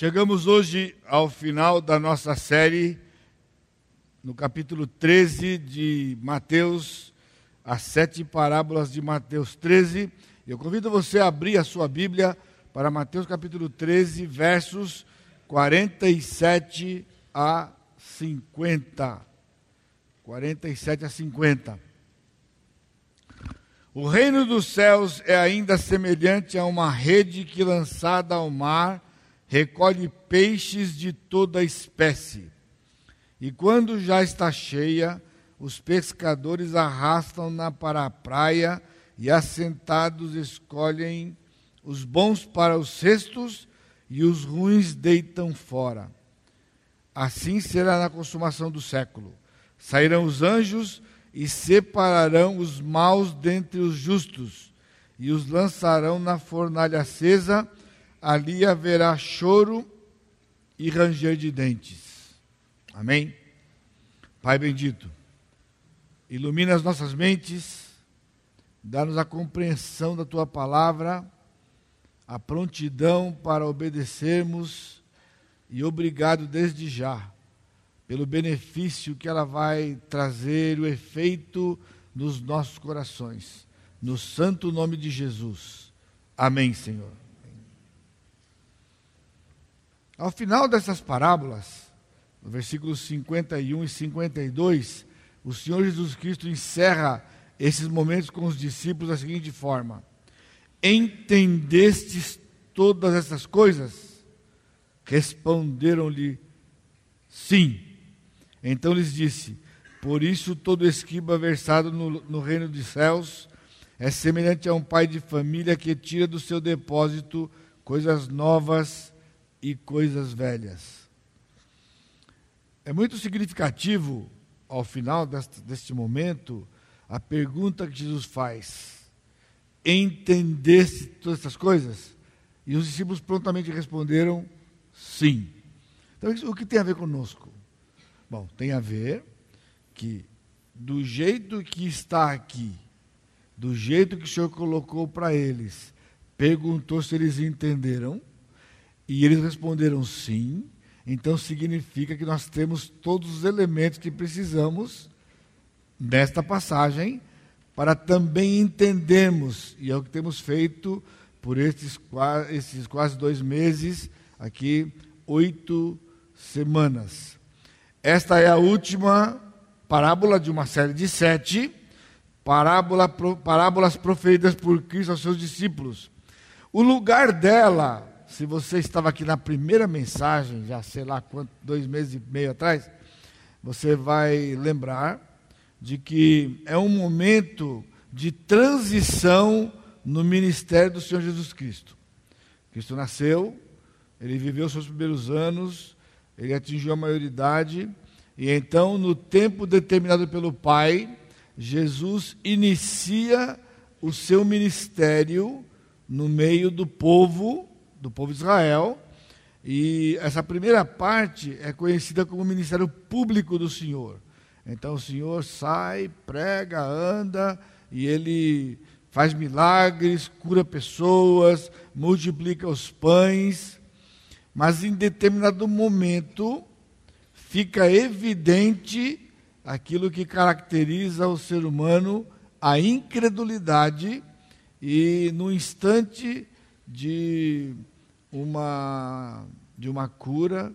Chegamos hoje ao final da nossa série, no capítulo 13 de Mateus, as sete parábolas de Mateus 13. Eu convido você a abrir a sua Bíblia para Mateus capítulo 13, versos 47 a 50. 47 a 50. O reino dos céus é ainda semelhante a uma rede que, lançada ao mar, recolhe peixes de toda espécie. E quando já está cheia, os pescadores arrastam-na para a praia e, assentados, escolhem os bons para os cestos e os ruins deitam fora. Assim será na consumação do século. Sairão os anjos e separarão os maus dentre os justos, e os lançarão na fornalha acesa ali haverá choro e ranger de dentes. Amém? Pai bendito, ilumina as nossas mentes, dá-nos a compreensão da tua palavra, a prontidão para obedecermos e obrigado desde já pelo benefício que ela vai trazer, o efeito nos nossos corações. No santo nome de Jesus. Amém, Senhor. Ao final dessas parábolas, no versículos 51 e 52, o Senhor Jesus Cristo encerra esses momentos com os discípulos da seguinte forma: Entendestes todas essas coisas? Responderam-lhe: Sim. Então lhes disse: Por isso todo esquiba versado no, no reino dos céus é semelhante a um pai de família que tira do seu depósito coisas novas e coisas velhas. É muito significativo, ao final deste, deste momento, a pergunta que Jesus faz: Entendeste todas essas coisas? E os discípulos prontamente responderam: Sim. Então, o que tem a ver conosco? Bom, tem a ver que, do jeito que está aqui, do jeito que o Senhor colocou para eles, perguntou se eles entenderam, e eles responderam sim. Então significa que nós temos todos os elementos que precisamos nesta passagem para também entendermos, e é o que temos feito por estes, esses quase dois meses, aqui, oito semanas. Esta é a última parábola de uma série de sete parábola, parábolas proferidas por Cristo aos seus discípulos. O lugar dela se você estava aqui na primeira mensagem, já sei lá quanto, dois meses e meio atrás, você vai lembrar de que é um momento de transição no ministério do Senhor Jesus Cristo. Cristo nasceu, ele viveu seus primeiros anos, ele atingiu a maioridade, e então, no tempo determinado pelo Pai, Jesus inicia o seu ministério no meio do povo do povo de Israel. E essa primeira parte é conhecida como ministério público do Senhor. Então o Senhor sai, prega, anda e ele faz milagres, cura pessoas, multiplica os pães. Mas em determinado momento fica evidente aquilo que caracteriza o ser humano, a incredulidade, e no instante de uma, de uma cura,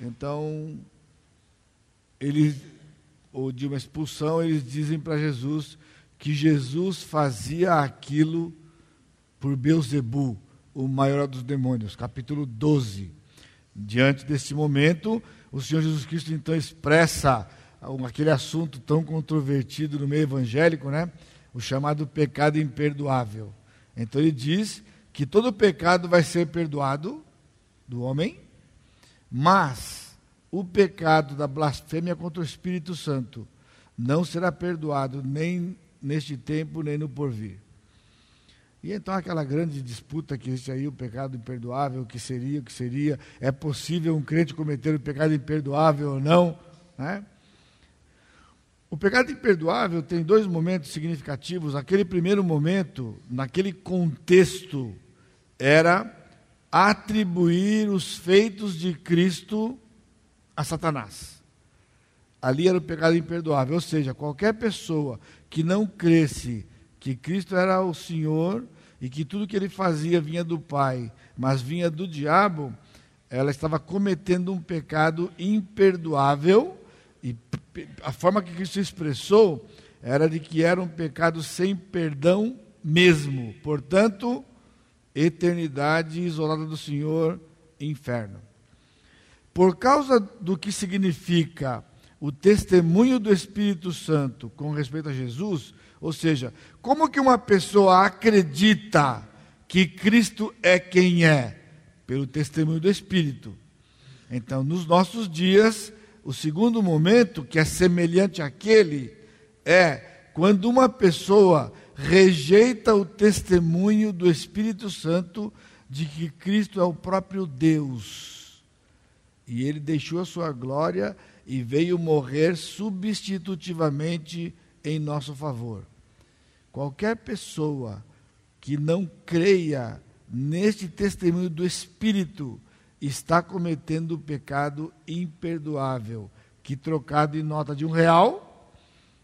então, eles, ou de uma expulsão, eles dizem para Jesus que Jesus fazia aquilo por Beuzebu, o maior dos demônios, capítulo 12. Diante desse momento, o Senhor Jesus Cristo então expressa aquele assunto tão controvertido no meio evangélico, né? O chamado pecado imperdoável. Então ele diz que todo pecado vai ser perdoado do homem, mas o pecado da blasfêmia contra o Espírito Santo não será perdoado nem neste tempo, nem no porvir. E então aquela grande disputa que existe aí, o pecado imperdoável, o que seria, o que seria, é possível um crente cometer o pecado imperdoável ou não, né? O pecado imperdoável tem dois momentos significativos. Aquele primeiro momento, naquele contexto, era atribuir os feitos de Cristo a Satanás. Ali era o pecado imperdoável, ou seja, qualquer pessoa que não cresce que Cristo era o Senhor e que tudo que ele fazia vinha do Pai, mas vinha do diabo, ela estava cometendo um pecado imperdoável e a forma que Cristo expressou era de que era um pecado sem perdão mesmo. Portanto, eternidade isolada do Senhor, inferno. Por causa do que significa o testemunho do Espírito Santo com respeito a Jesus, ou seja, como que uma pessoa acredita que Cristo é quem é? Pelo testemunho do Espírito. Então, nos nossos dias, o segundo momento, que é semelhante àquele, é quando uma pessoa rejeita o testemunho do Espírito Santo de que Cristo é o próprio Deus. E ele deixou a sua glória e veio morrer substitutivamente em nosso favor. Qualquer pessoa que não creia neste testemunho do Espírito está cometendo o pecado imperdoável, que trocado em nota de um real,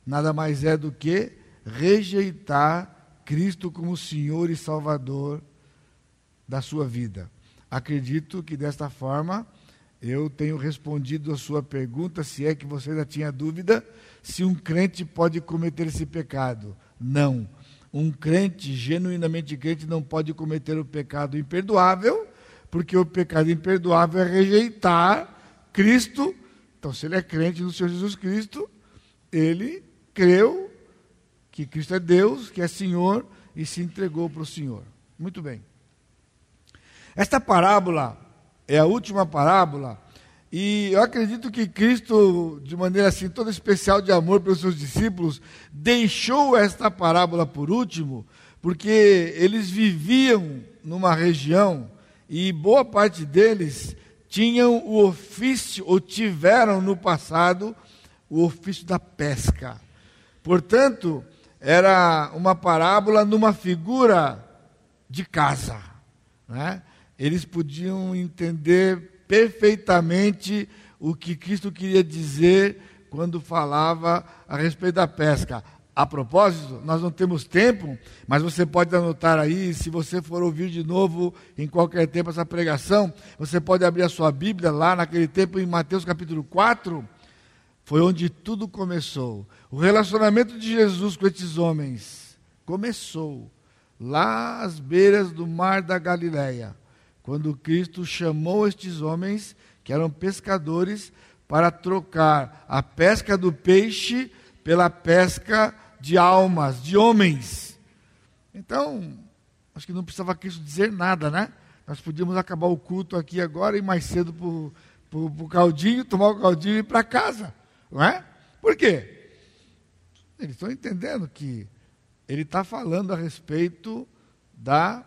nada mais é do que rejeitar Cristo como Senhor e Salvador da sua vida. Acredito que desta forma eu tenho respondido a sua pergunta, se é que você ainda tinha dúvida, se um crente pode cometer esse pecado. Não. Um crente, genuinamente crente, não pode cometer o pecado imperdoável, porque o pecado imperdoável é rejeitar Cristo. Então, se ele é crente no Senhor Jesus Cristo, ele creu que Cristo é Deus, que é Senhor e se entregou para o Senhor. Muito bem. Esta parábola é a última parábola e eu acredito que Cristo, de maneira assim toda especial de amor pelos seus discípulos, deixou esta parábola por último, porque eles viviam numa região e boa parte deles tinham o ofício, ou tiveram no passado, o ofício da pesca. Portanto, era uma parábola numa figura de casa. Né? Eles podiam entender perfeitamente o que Cristo queria dizer quando falava a respeito da pesca. A propósito, nós não temos tempo, mas você pode anotar aí, se você for ouvir de novo em qualquer tempo essa pregação, você pode abrir a sua Bíblia lá naquele tempo em Mateus capítulo 4, foi onde tudo começou. O relacionamento de Jesus com esses homens começou lá às beiras do mar da Galileia quando Cristo chamou estes homens, que eram pescadores, para trocar a pesca do peixe pela pesca de almas, de homens. Então, acho que não precisava Cristo dizer nada, né? Nós podíamos acabar o culto aqui agora e mais cedo para o caldinho, tomar o caldinho e ir para casa, não é? Por quê? Eles estão entendendo que ele está falando a respeito da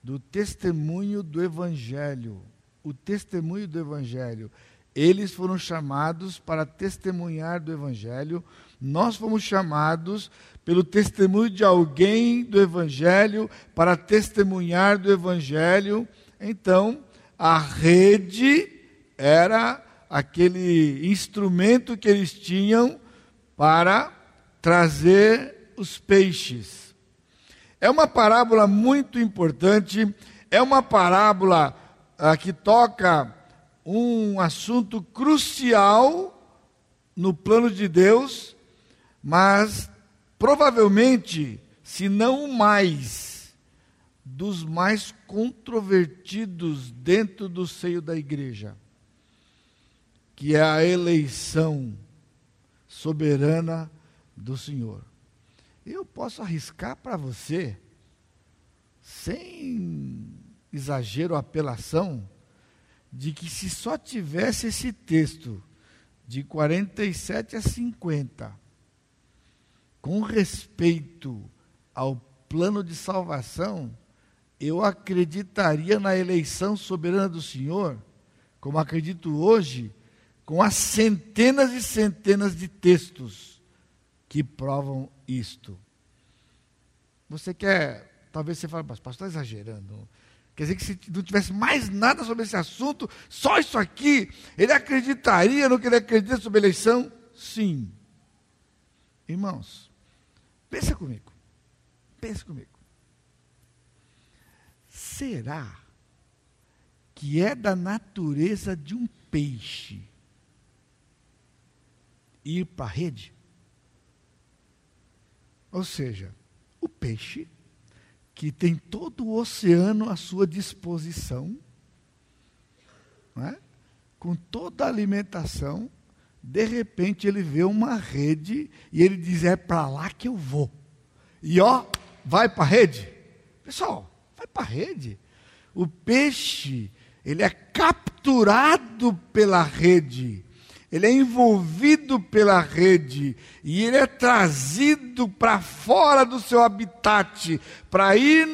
do testemunho do Evangelho. O testemunho do Evangelho. Eles foram chamados para testemunhar do Evangelho, nós fomos chamados pelo testemunho de alguém do Evangelho para testemunhar do Evangelho. Então, a rede era aquele instrumento que eles tinham para trazer os peixes. É uma parábola muito importante, é uma parábola ah, que toca um assunto crucial no plano de Deus, mas provavelmente, se não o mais, dos mais controvertidos dentro do seio da igreja, que é a eleição soberana do Senhor. Eu posso arriscar para você, sem exagero ou apelação, de que se só tivesse esse texto de 47 a 50, com respeito ao plano de salvação, eu acreditaria na eleição soberana do Senhor, como acredito hoje, com as centenas e centenas de textos que provam isto. Você quer, talvez você fale, mas pastor está exagerando. Quer dizer que se não tivesse mais nada sobre esse assunto, só isso aqui, ele acreditaria no que ele acredita sobre eleição? Sim. Irmãos, pensa comigo. Pensa comigo. Será que é da natureza de um peixe ir para a rede? Ou seja, o peixe que tem todo o oceano à sua disposição, é? com toda a alimentação, de repente ele vê uma rede e ele diz: É para lá que eu vou. E ó, vai para a rede. Pessoal, vai para a rede. O peixe, ele é capturado pela rede ele é envolvido pela rede e ele é trazido para fora do seu habitat para ir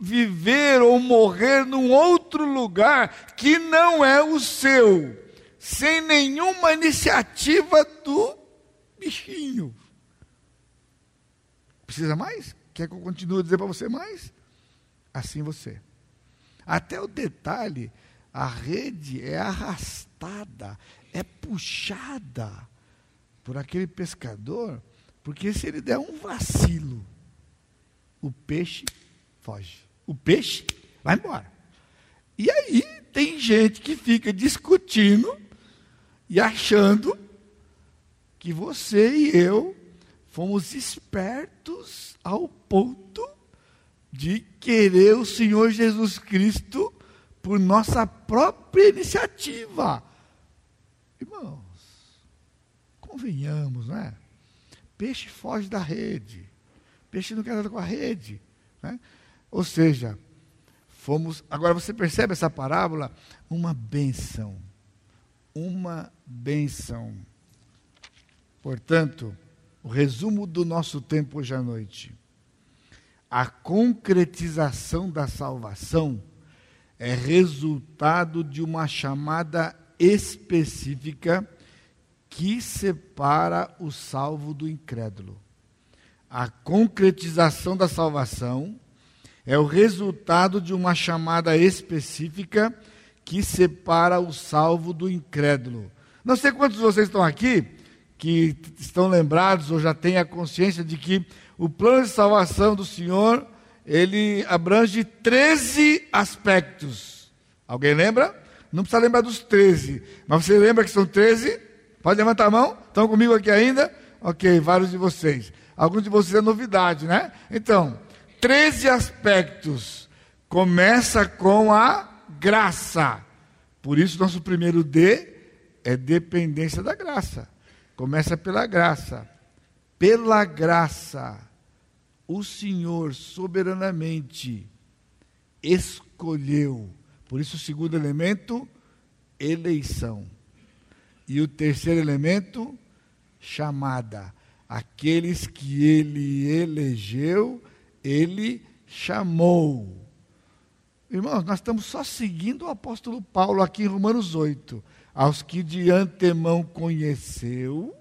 viver ou morrer num outro lugar que não é o seu, sem nenhuma iniciativa do bichinho. Precisa mais? Quer que eu continue a dizer para você mais? Assim você. Até o detalhe, a rede é arrastada, é puxada por aquele pescador, porque se ele der um vacilo, o peixe foge. O peixe vai embora. E aí tem gente que fica discutindo e achando que você e eu fomos espertos ao ponto de querer o Senhor Jesus Cristo por nossa própria iniciativa. Irmãos, convenhamos, não é? Peixe foge da rede. Peixe não quer nada com a rede. Né? Ou seja, fomos. Agora você percebe essa parábola? Uma benção. Uma benção. Portanto, o resumo do nosso tempo hoje à noite. A concretização da salvação é resultado de uma chamada específica que separa o salvo do incrédulo. A concretização da salvação é o resultado de uma chamada específica que separa o salvo do incrédulo. Não sei quantos de vocês estão aqui que estão lembrados ou já têm a consciência de que o plano de salvação do Senhor, ele abrange 13 aspectos. Alguém lembra? Não precisa lembrar dos 13. Mas você lembra que são 13? Pode levantar a mão? Estão comigo aqui ainda? Ok, vários de vocês. Alguns de vocês é novidade, né? Então, 13 aspectos. Começa com a graça. Por isso, nosso primeiro D é dependência da graça. Começa pela graça. Pela graça, o Senhor soberanamente escolheu por isso, o segundo elemento, eleição. E o terceiro elemento, chamada. Aqueles que ele elegeu, ele chamou. Irmãos, nós estamos só seguindo o apóstolo Paulo aqui em Romanos 8. Aos que de antemão conheceu,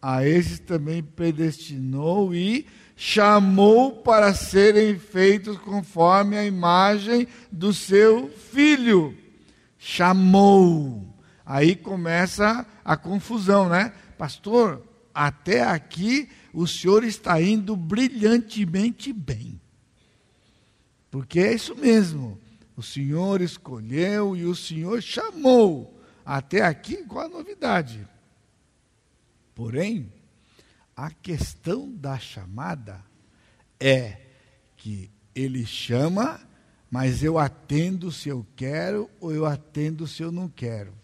a esses também predestinou e chamou para serem feitos conforme a imagem do seu filho. Chamou. Aí começa a confusão, né? Pastor, até aqui o senhor está indo brilhantemente bem. Porque é isso mesmo. O senhor escolheu e o senhor chamou. Até aqui, qual a novidade? Porém, a questão da chamada é que ele chama, mas eu atendo se eu quero ou eu atendo se eu não quero.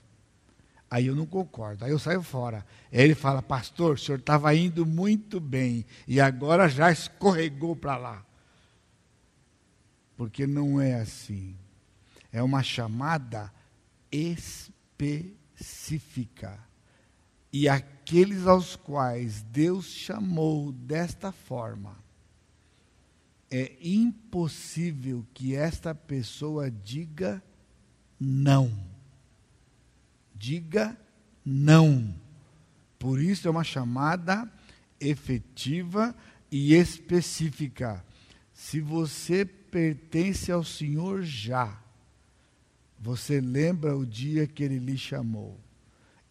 Aí eu não concordo, aí eu saio fora. Aí ele fala, pastor, o senhor estava indo muito bem e agora já escorregou para lá. Porque não é assim. É uma chamada específica. E aqueles aos quais Deus chamou desta forma, é impossível que esta pessoa diga não. Diga não. Por isso é uma chamada efetiva e específica. Se você pertence ao Senhor já. Você lembra o dia que ele lhe chamou.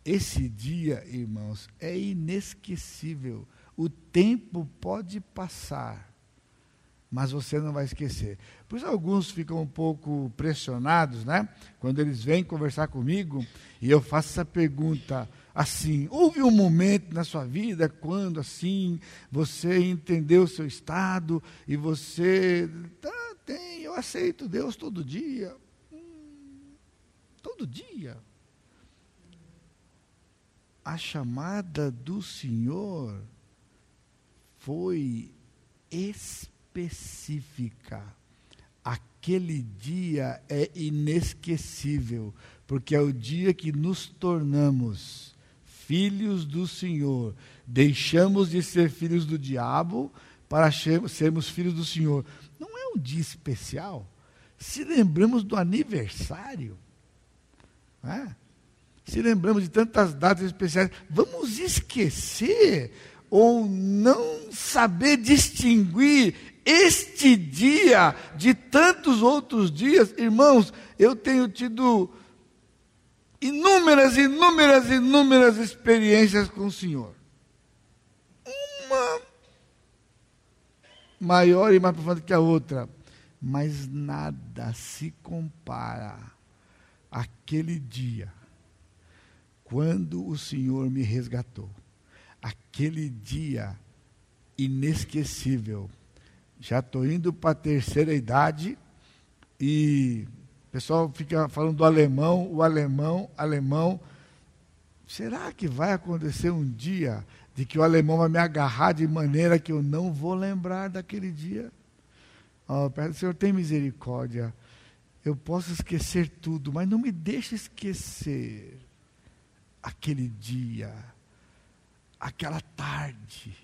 Esse dia, irmãos, é inesquecível. O tempo pode passar, mas você não vai esquecer. Por isso, alguns ficam um pouco pressionados, né? Quando eles vêm conversar comigo e eu faço essa pergunta assim: houve um momento na sua vida quando, assim, você entendeu o seu estado e você. Tá, tem, eu aceito Deus todo dia. Hum, todo dia. A chamada do Senhor foi específica. Aquele dia é inesquecível, porque é o dia que nos tornamos filhos do Senhor. Deixamos de ser filhos do diabo para sermos filhos do Senhor. Não é um dia especial? Se lembramos do aniversário, é? Se lembramos de tantas datas especiais, vamos esquecer ou não saber distinguir este dia de tantos outros dias, irmãos, eu tenho tido inúmeras, inúmeras, inúmeras experiências com o Senhor. Uma maior e mais profunda que a outra, mas nada se compara àquele dia quando o Senhor me resgatou. Aquele dia inesquecível. Já estou indo para a terceira idade e o pessoal fica falando do alemão, o alemão, alemão. Será que vai acontecer um dia de que o alemão vai me agarrar de maneira que eu não vou lembrar daquele dia? Oh, o Senhor, tem misericórdia. Eu posso esquecer tudo, mas não me deixe esquecer aquele dia, aquela tarde,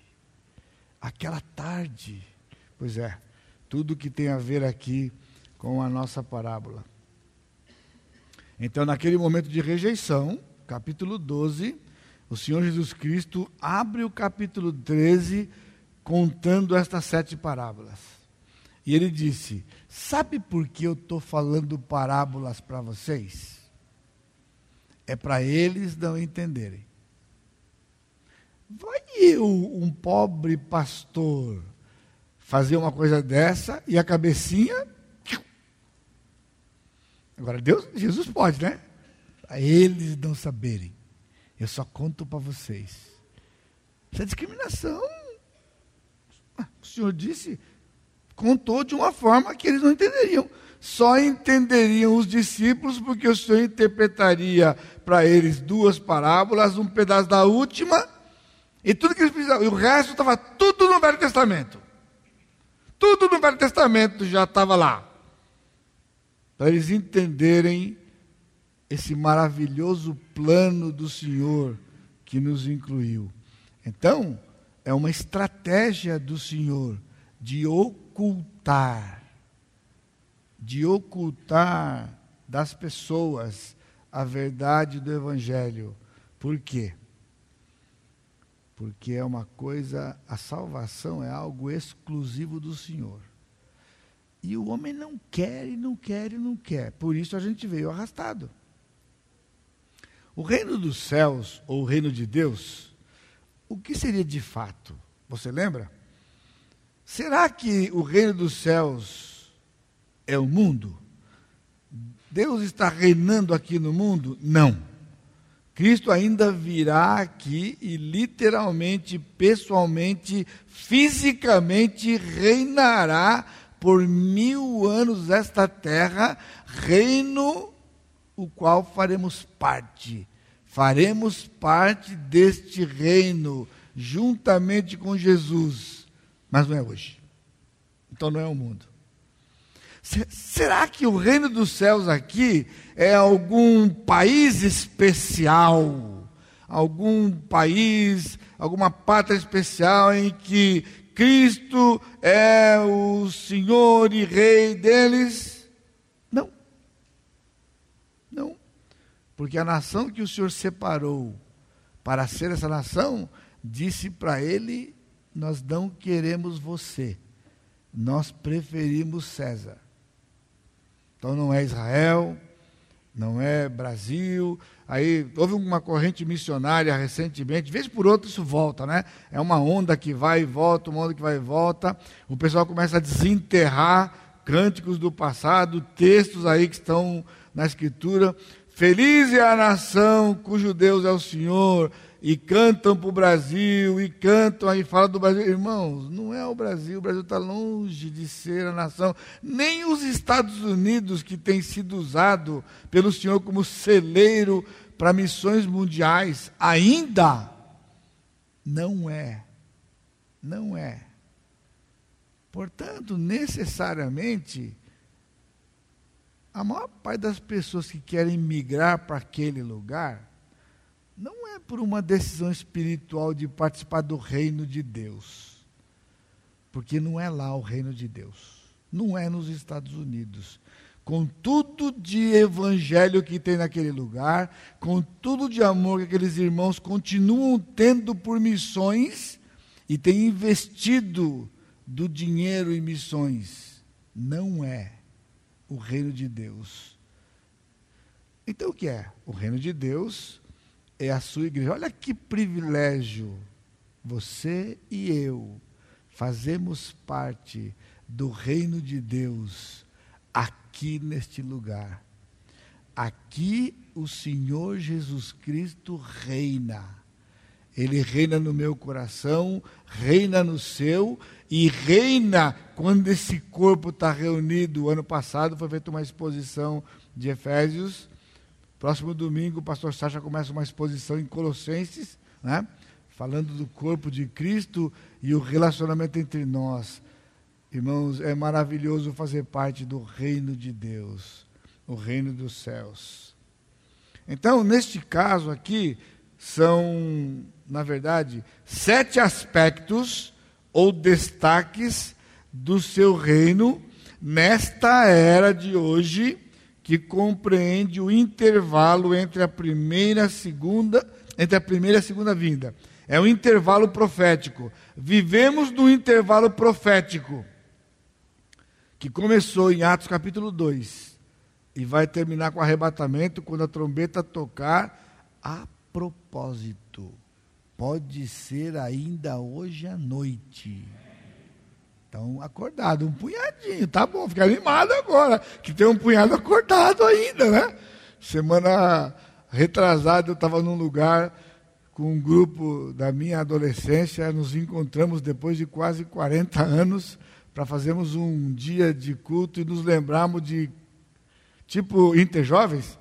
aquela tarde. Pois é, tudo que tem a ver aqui com a nossa parábola. Então, naquele momento de rejeição, capítulo 12, o Senhor Jesus Cristo abre o capítulo 13 contando estas sete parábolas. E ele disse: Sabe por que eu estou falando parábolas para vocês? É para eles não entenderem. Vai eu, um pobre pastor, fazer uma coisa dessa e a cabecinha Agora, Deus, Jesus pode, né? Para eles não saberem. Eu só conto para vocês. Isso é discriminação. Ah, o Senhor disse, contou de uma forma que eles não entenderiam. Só entenderiam os discípulos porque o Senhor interpretaria para eles duas parábolas, um pedaço da última, e tudo que eles precisavam. E o resto estava tudo no Velho Testamento. Tudo no Velho Testamento já estava lá para eles entenderem esse maravilhoso plano do Senhor que nos incluiu. Então, é uma estratégia do Senhor de ocultar, de ocultar das pessoas a verdade do Evangelho. Por quê? Porque é uma coisa, a salvação é algo exclusivo do Senhor. E o homem não quer, e não quer, e não quer. Por isso a gente veio arrastado. O reino dos céus, ou o reino de Deus, o que seria de fato? Você lembra? Será que o reino dos céus é o mundo? Deus está reinando aqui no mundo? Não. Cristo ainda virá aqui e literalmente, pessoalmente, fisicamente reinará por mil anos esta terra, reino o qual faremos parte. Faremos parte deste reino, juntamente com Jesus. Mas não é hoje. Então não é o mundo. Será que o reino dos céus aqui é algum país especial? Algum país, alguma pátria especial em que Cristo é o Senhor e Rei deles? Não. Não. Porque a nação que o Senhor separou para ser essa nação, disse para ele: Nós não queremos você. nós preferimos César. Então não é Israel, não é Brasil. Aí houve uma corrente missionária recentemente, de vez por outra isso volta, né? É uma onda que vai e volta, uma onda que vai e volta. O pessoal começa a desenterrar cânticos do passado, textos aí que estão na escritura. Feliz é a nação cujo Deus é o Senhor, e cantam para o Brasil, e cantam aí, falam do Brasil. Irmãos, não é o Brasil, o Brasil está longe de ser a nação. Nem os Estados Unidos, que tem sido usado pelo Senhor como celeiro para missões mundiais, ainda não é. Não é. Portanto, necessariamente, a maior parte das pessoas que querem migrar para aquele lugar não é por uma decisão espiritual de participar do reino de Deus. Porque não é lá o reino de Deus. Não é nos Estados Unidos. Com tudo de evangelho que tem naquele lugar, com tudo de amor que aqueles irmãos continuam tendo por missões e têm investido do dinheiro em missões, não é o reino de Deus. Então o que é? O reino de Deus é a sua igreja. Olha que privilégio. Você e eu fazemos parte do reino de Deus aqui neste lugar. Aqui o Senhor Jesus Cristo reina. Ele reina no meu coração, reina no seu e reina quando esse corpo está reunido. Ano passado foi feita uma exposição de Efésios Próximo domingo, o pastor Sacha começa uma exposição em Colossenses, né? falando do corpo de Cristo e o relacionamento entre nós. Irmãos, é maravilhoso fazer parte do reino de Deus, o reino dos céus. Então, neste caso aqui, são, na verdade, sete aspectos ou destaques do seu reino nesta era de hoje que compreende o intervalo entre a primeira e segunda, entre a primeira e a segunda vinda. É o intervalo profético. Vivemos no intervalo profético que começou em Atos capítulo 2 e vai terminar com arrebatamento quando a trombeta tocar a propósito. Pode ser ainda hoje à noite. Então, acordado, um punhadinho, tá bom, fica animado agora, que tem um punhado acordado ainda, né? Semana retrasada eu estava num lugar com um grupo da minha adolescência, nos encontramos depois de quase 40 anos para fazermos um dia de culto e nos lembrarmos de, tipo, Interjovens,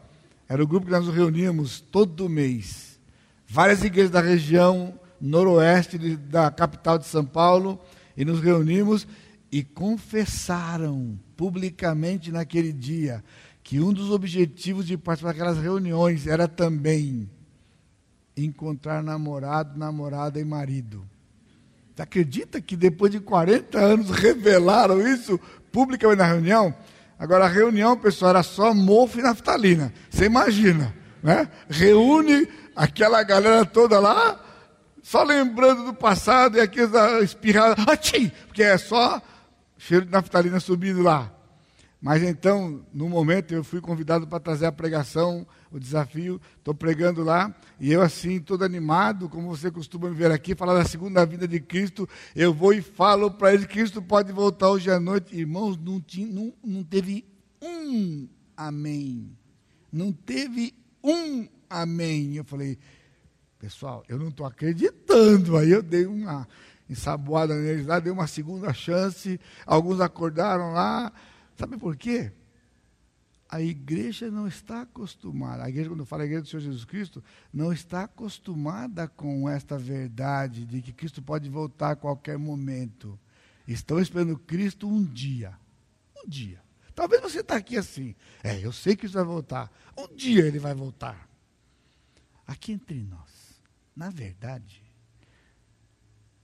era o grupo que nós nos reuníamos todo mês. Várias igrejas da região noroeste da capital de São Paulo, e nos reunimos e confessaram publicamente naquele dia que um dos objetivos de participar daquelas reuniões era também encontrar namorado, namorada e marido. Você acredita que depois de 40 anos revelaram isso publicamente na reunião? Agora, a reunião, pessoal, era só mofo e naftalina. Você imagina, né? Reúne aquela galera toda lá, só lembrando do passado e da espirrada, achim, porque é só cheiro de naftalina subindo lá. Mas então, no momento, eu fui convidado para trazer a pregação, o desafio, estou pregando lá, e eu assim, todo animado, como você costuma me ver aqui, falar da segunda vinda de Cristo, eu vou e falo para ele Cristo pode voltar hoje à noite. Irmãos, não, tinha, não, não teve um amém. Não teve um amém. Eu falei, Pessoal, eu não estou acreditando. Aí eu dei uma ensaboada neles lá, dei uma segunda chance. Alguns acordaram lá. Sabe por quê? A igreja não está acostumada, a igreja, quando fala a igreja do Senhor Jesus Cristo, não está acostumada com esta verdade de que Cristo pode voltar a qualquer momento. Estão esperando Cristo um dia. Um dia. Talvez você está aqui assim. É, eu sei que isso vai voltar. Um dia ele vai voltar. Aqui entre nós. Na verdade,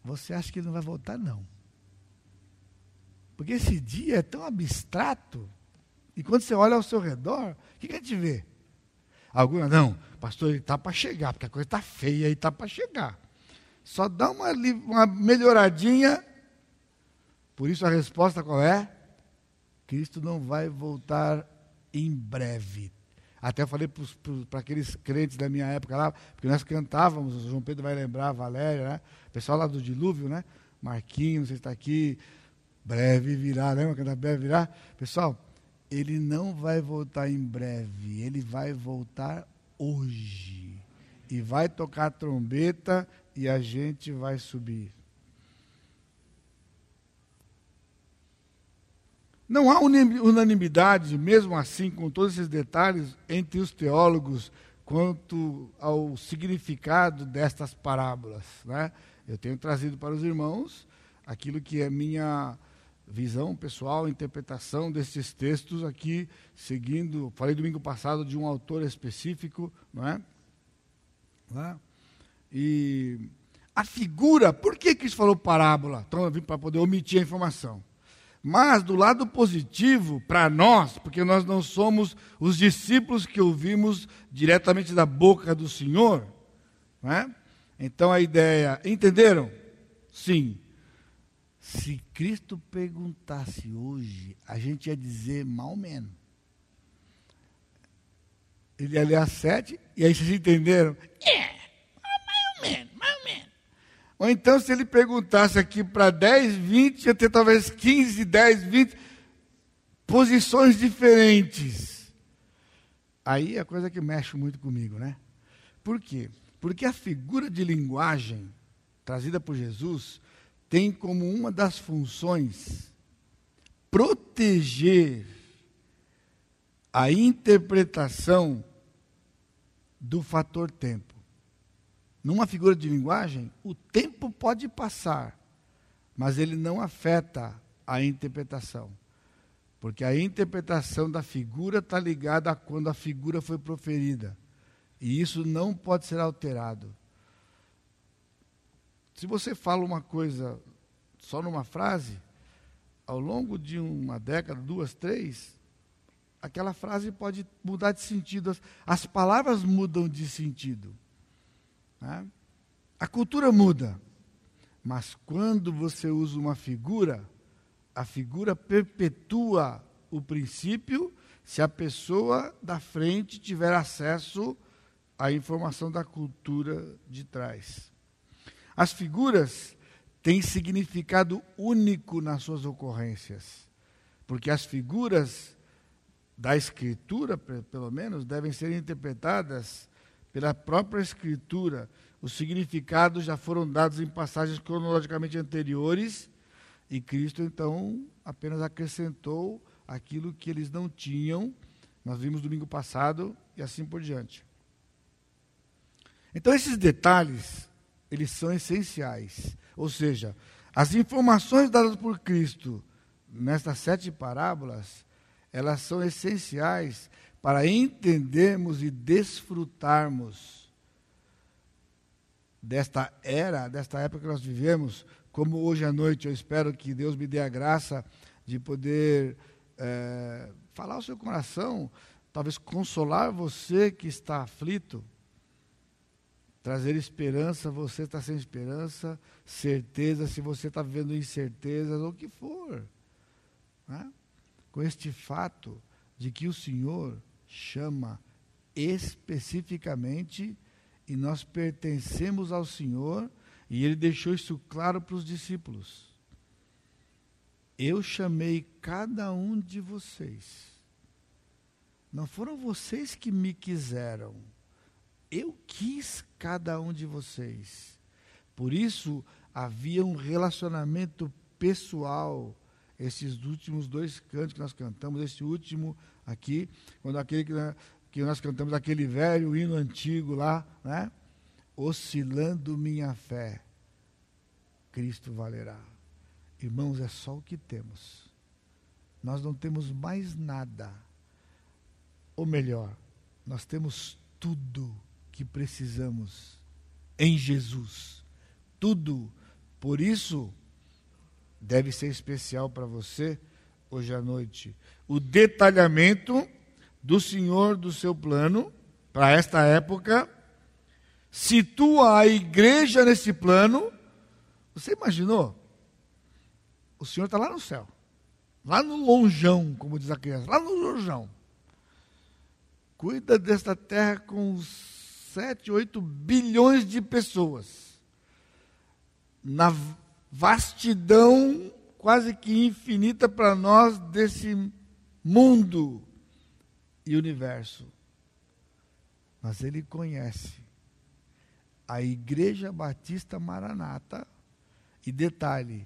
você acha que ele não vai voltar, não. Porque esse dia é tão abstrato. E quando você olha ao seu redor, o que, que a gente vê? Alguns, não, pastor, ele está para chegar, porque a coisa está feia e está para chegar. Só dá uma, uma melhoradinha, Por isso a resposta qual é? Cristo não vai voltar em breve. Até falei para aqueles crentes da minha época lá, porque nós cantávamos, o João Pedro vai lembrar, a Valéria, né? O pessoal lá do dilúvio, né? Marquinhos, você está aqui, breve virá, lembra quando breve virá? Pessoal, ele não vai voltar em breve, ele vai voltar hoje. E vai tocar a trombeta e a gente vai subir. Não há unanimidade, mesmo assim, com todos esses detalhes, entre os teólogos quanto ao significado destas parábolas. Né? Eu tenho trazido para os irmãos aquilo que é minha visão pessoal, interpretação desses textos aqui, seguindo, falei domingo passado de um autor específico, não é? É? E a figura, por que que isso falou parábola? Então eu vim para poder omitir a informação. Mas do lado positivo, para nós, porque nós não somos os discípulos que ouvimos diretamente da boca do Senhor, é? então a ideia, entenderam? Sim. Se Cristo perguntasse hoje, a gente ia dizer mal menos. Ele ia ler a sete, e aí vocês entenderam? É, mais ou menos. Ou então, se ele perguntasse aqui para 10, 20, ia ter talvez 15, 10, 20 posições diferentes. Aí é a coisa que mexe muito comigo, né? Por quê? Porque a figura de linguagem trazida por Jesus tem como uma das funções proteger a interpretação do fator tempo numa figura de linguagem, o tempo pode passar, mas ele não afeta a interpretação. Porque a interpretação da figura está ligada a quando a figura foi proferida. E isso não pode ser alterado. Se você fala uma coisa só numa frase, ao longo de uma década, duas, três, aquela frase pode mudar de sentido. As, as palavras mudam de sentido. Né? A cultura muda, mas quando você usa uma figura, a figura perpetua o princípio se a pessoa da frente tiver acesso à informação da cultura de trás. As figuras têm significado único nas suas ocorrências, porque as figuras da escritura, pelo menos, devem ser interpretadas pela própria Escritura. Os significados já foram dados em passagens cronologicamente anteriores e Cristo, então, apenas acrescentou aquilo que eles não tinham. Nós vimos domingo passado e assim por diante. Então, esses detalhes, eles são essenciais. Ou seja, as informações dadas por Cristo nestas sete parábolas, elas são essenciais para entendermos e desfrutarmos desta era, desta época que nós vivemos, como hoje à noite eu espero que Deus me dê a graça de poder é, falar ao seu coração, talvez consolar você que está aflito, trazer esperança, você está sem esperança, certeza, se você está vivendo incertezas, ou o que for. Né? Com este fato de que o Senhor chama especificamente e nós pertencemos ao Senhor, e ele deixou isso claro para os discípulos. Eu chamei cada um de vocês. Não foram vocês que me quiseram. Eu quis cada um de vocês. Por isso havia um relacionamento pessoal. Esses últimos dois cantos que nós cantamos, esse último aqui, quando aquele que, que nós cantamos aquele velho hino antigo lá, né? Oscilando minha fé, Cristo valerá. Irmãos, é só o que temos. Nós não temos mais nada. Ou melhor, nós temos tudo que precisamos em Jesus. Tudo. Por isso, deve ser especial para você hoje à noite o detalhamento do Senhor do seu plano para esta época, situa a igreja nesse plano. Você imaginou? o Senhor está lá no céu. Lá no lonjão, como diz a criança, lá no lonjão. Cuida desta terra com 7, 8 bilhões de pessoas. Na vastidão quase que infinita para nós desse mundo e universo. Mas ele conhece a Igreja Batista Maranata. E detalhe,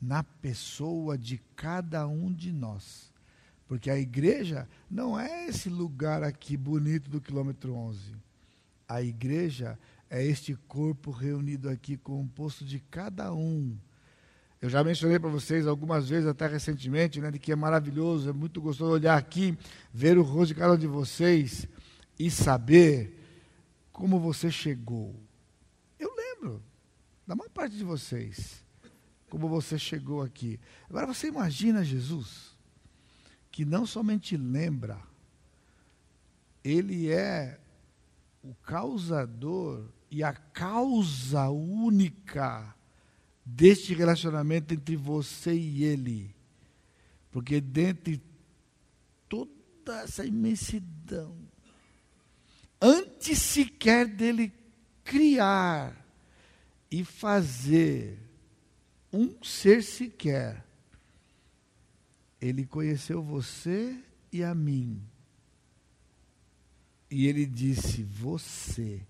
na pessoa de cada um de nós. Porque a igreja não é esse lugar aqui bonito do quilômetro 11. A igreja é este corpo reunido aqui, composto de cada um. Eu já mencionei para vocês algumas vezes, até recentemente, né, de que é maravilhoso, é muito gostoso olhar aqui, ver o rosto de cada um de vocês e saber como você chegou. Eu lembro da maior parte de vocês como você chegou aqui. Agora você imagina Jesus, que não somente lembra, ele é o causador e a causa única deste relacionamento entre você e ele. Porque dentre toda essa imensidão, antes sequer dele criar e fazer um ser sequer. Ele conheceu você e a mim. E ele disse: Você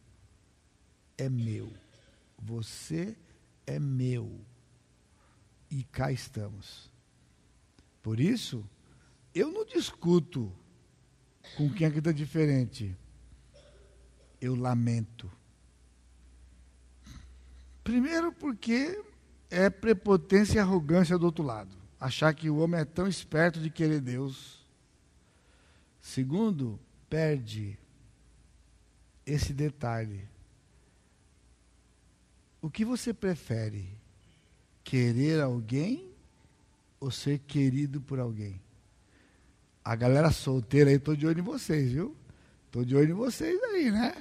é meu. Você é meu. E cá estamos. Por isso, eu não discuto com quem acredita diferente. Eu lamento. Primeiro, porque é prepotência e arrogância do outro lado. Achar que o homem é tão esperto de querer Deus. Segundo, perde esse detalhe. O que você prefere? Querer alguém ou ser querido por alguém? A galera solteira aí, estou de olho em vocês, viu? Estou de olho em vocês aí, né?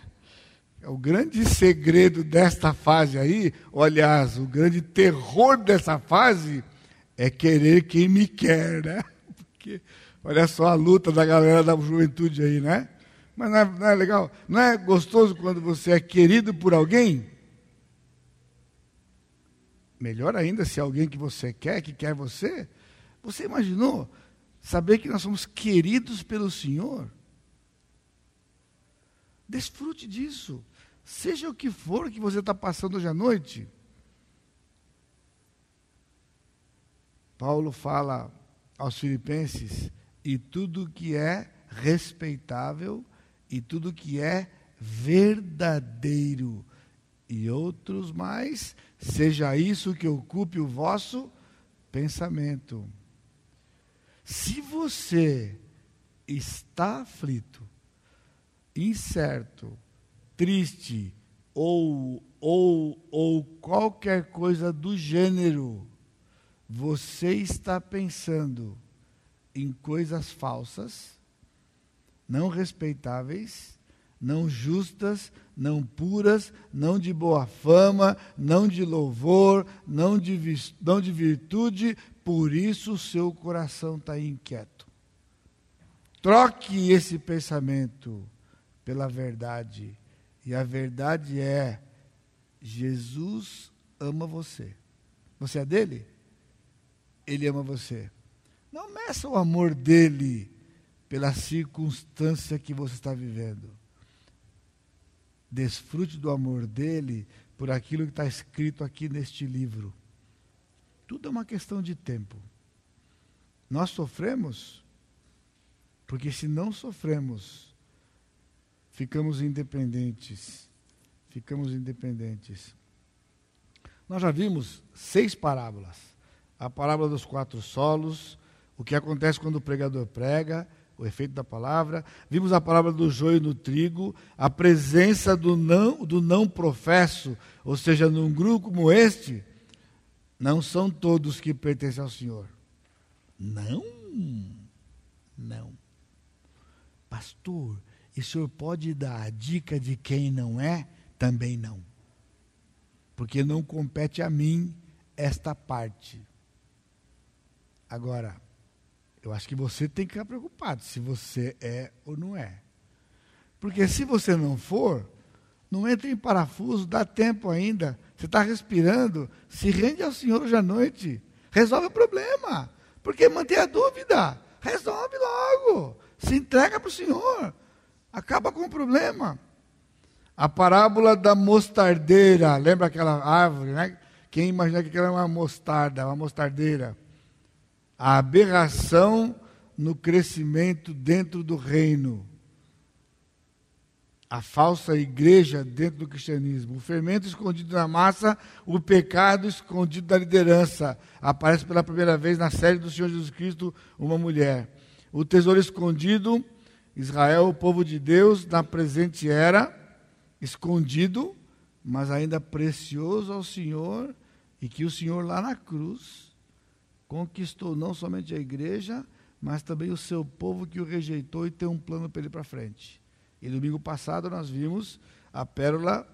É o grande segredo desta fase aí, aliás, o grande terror dessa fase é querer quem me quer, né? Porque olha só a luta da galera da juventude aí, né? Mas não é, não é legal? Não é gostoso quando você é querido por alguém? Melhor ainda se alguém que você quer, que quer você. Você imaginou saber que nós somos queridos pelo Senhor? Desfrute disso. Seja o que for que você está passando hoje à noite. Paulo fala aos Filipenses: e tudo que é respeitável, e tudo que é verdadeiro, e outros mais, seja isso que ocupe o vosso pensamento. Se você está aflito, incerto, triste ou, ou, ou qualquer coisa do gênero, você está pensando em coisas falsas, não respeitáveis, não justas, não puras, não de boa fama, não de louvor, não de, não de virtude, por isso o seu coração está inquieto. Troque esse pensamento pela verdade e a verdade é: Jesus ama você. Você é dele? Ele ama você. Não meça o amor dele pela circunstância que você está vivendo. Desfrute do amor dele por aquilo que está escrito aqui neste livro. Tudo é uma questão de tempo. Nós sofremos, porque se não sofremos, ficamos independentes. Ficamos independentes. Nós já vimos seis parábolas. A parábola dos quatro solos, o que acontece quando o pregador prega, o efeito da palavra. Vimos a parábola do joio no trigo, a presença do não, do não professo, ou seja, num grupo como este, não são todos que pertencem ao Senhor. Não, não. Pastor, e o senhor pode dar a dica de quem não é? Também não. Porque não compete a mim esta parte. Agora, eu acho que você tem que ficar preocupado se você é ou não é. Porque se você não for, não entra em parafuso, dá tempo ainda. Você está respirando, se rende ao Senhor hoje à noite. Resolve o problema. Porque mantém a dúvida. Resolve logo. Se entrega para o Senhor. Acaba com o problema. A parábola da mostardeira. Lembra aquela árvore, né? Quem imagina que aquela é uma mostarda, uma mostardeira? A aberração no crescimento dentro do reino. A falsa igreja dentro do cristianismo. O fermento escondido na massa, o pecado escondido da liderança. Aparece pela primeira vez na série do Senhor Jesus Cristo uma mulher. O tesouro escondido, Israel, o povo de Deus, na presente era, escondido, mas ainda precioso ao Senhor e que o Senhor lá na cruz conquistou não somente a igreja, mas também o seu povo que o rejeitou e tem um plano para ele para frente. E domingo passado nós vimos a pérola,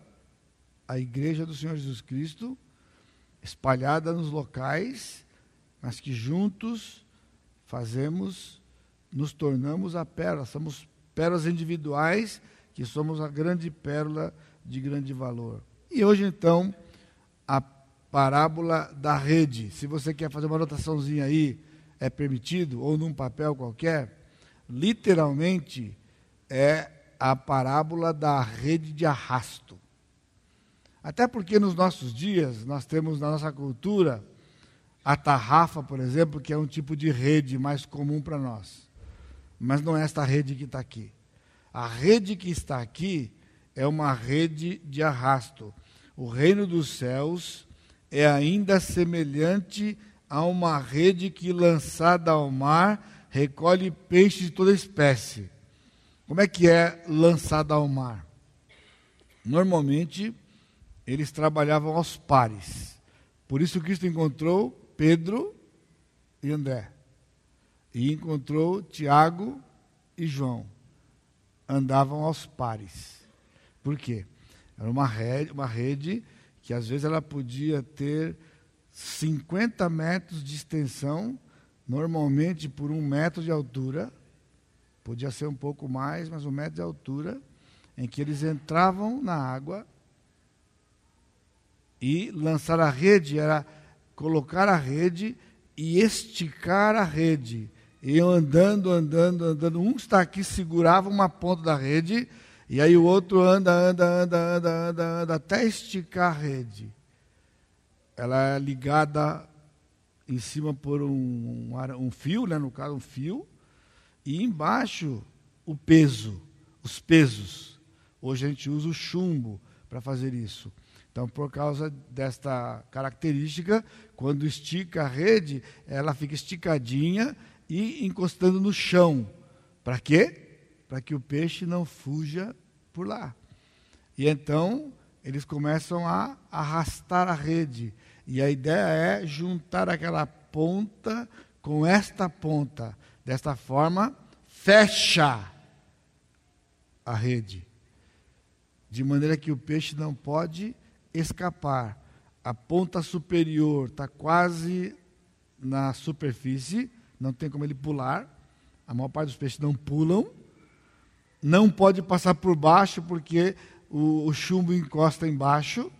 a igreja do Senhor Jesus Cristo, espalhada nos locais, mas que juntos fazemos, nos tornamos a pérola. Somos pérolas individuais, que somos a grande pérola de grande valor. E hoje então, a parábola da rede. Se você quer fazer uma anotaçãozinha aí, é permitido, ou num papel qualquer, literalmente é a parábola da rede de arrasto. Até porque nos nossos dias nós temos na nossa cultura a tarrafa, por exemplo, que é um tipo de rede mais comum para nós. Mas não é esta rede que está aqui. A rede que está aqui é uma rede de arrasto. O reino dos céus é ainda semelhante a uma rede que, lançada ao mar, recolhe peixes de toda espécie. Como é que é lançada ao mar? Normalmente, eles trabalhavam aos pares. Por isso, Cristo encontrou Pedro e André. E encontrou Tiago e João. Andavam aos pares. Por quê? Era uma rede, uma rede que às vezes ela podia ter 50 metros de extensão, normalmente por um metro de altura, podia ser um pouco mais, mas um metro de altura, em que eles entravam na água e lançar a rede era colocar a rede e esticar a rede. Iam andando, andando, andando. Um está aqui, segurava uma ponta da rede e aí o outro anda, anda, anda, anda, anda, anda, até esticar a rede. Ela é ligada em cima por um, um, um fio, né, no caso um fio, e embaixo o peso, os pesos. Hoje a gente usa o chumbo para fazer isso. Então, por causa desta característica, quando estica a rede, ela fica esticadinha e encostando no chão. Para quê? Para que o peixe não fuja por lá. E então eles começam a arrastar a rede. E a ideia é juntar aquela ponta com esta ponta. Desta forma, fecha a rede. De maneira que o peixe não pode escapar. A ponta superior está quase na superfície, não tem como ele pular. A maior parte dos peixes não pulam não pode passar por baixo porque o, o chumbo encosta embaixo,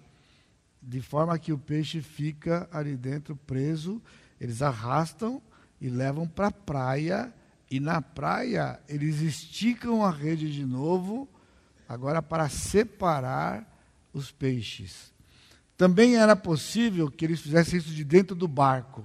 de forma que o peixe fica ali dentro preso. Eles arrastam e levam para a praia, e na praia eles esticam a rede de novo, agora para separar os peixes. Também era possível que eles fizessem isso de dentro do barco.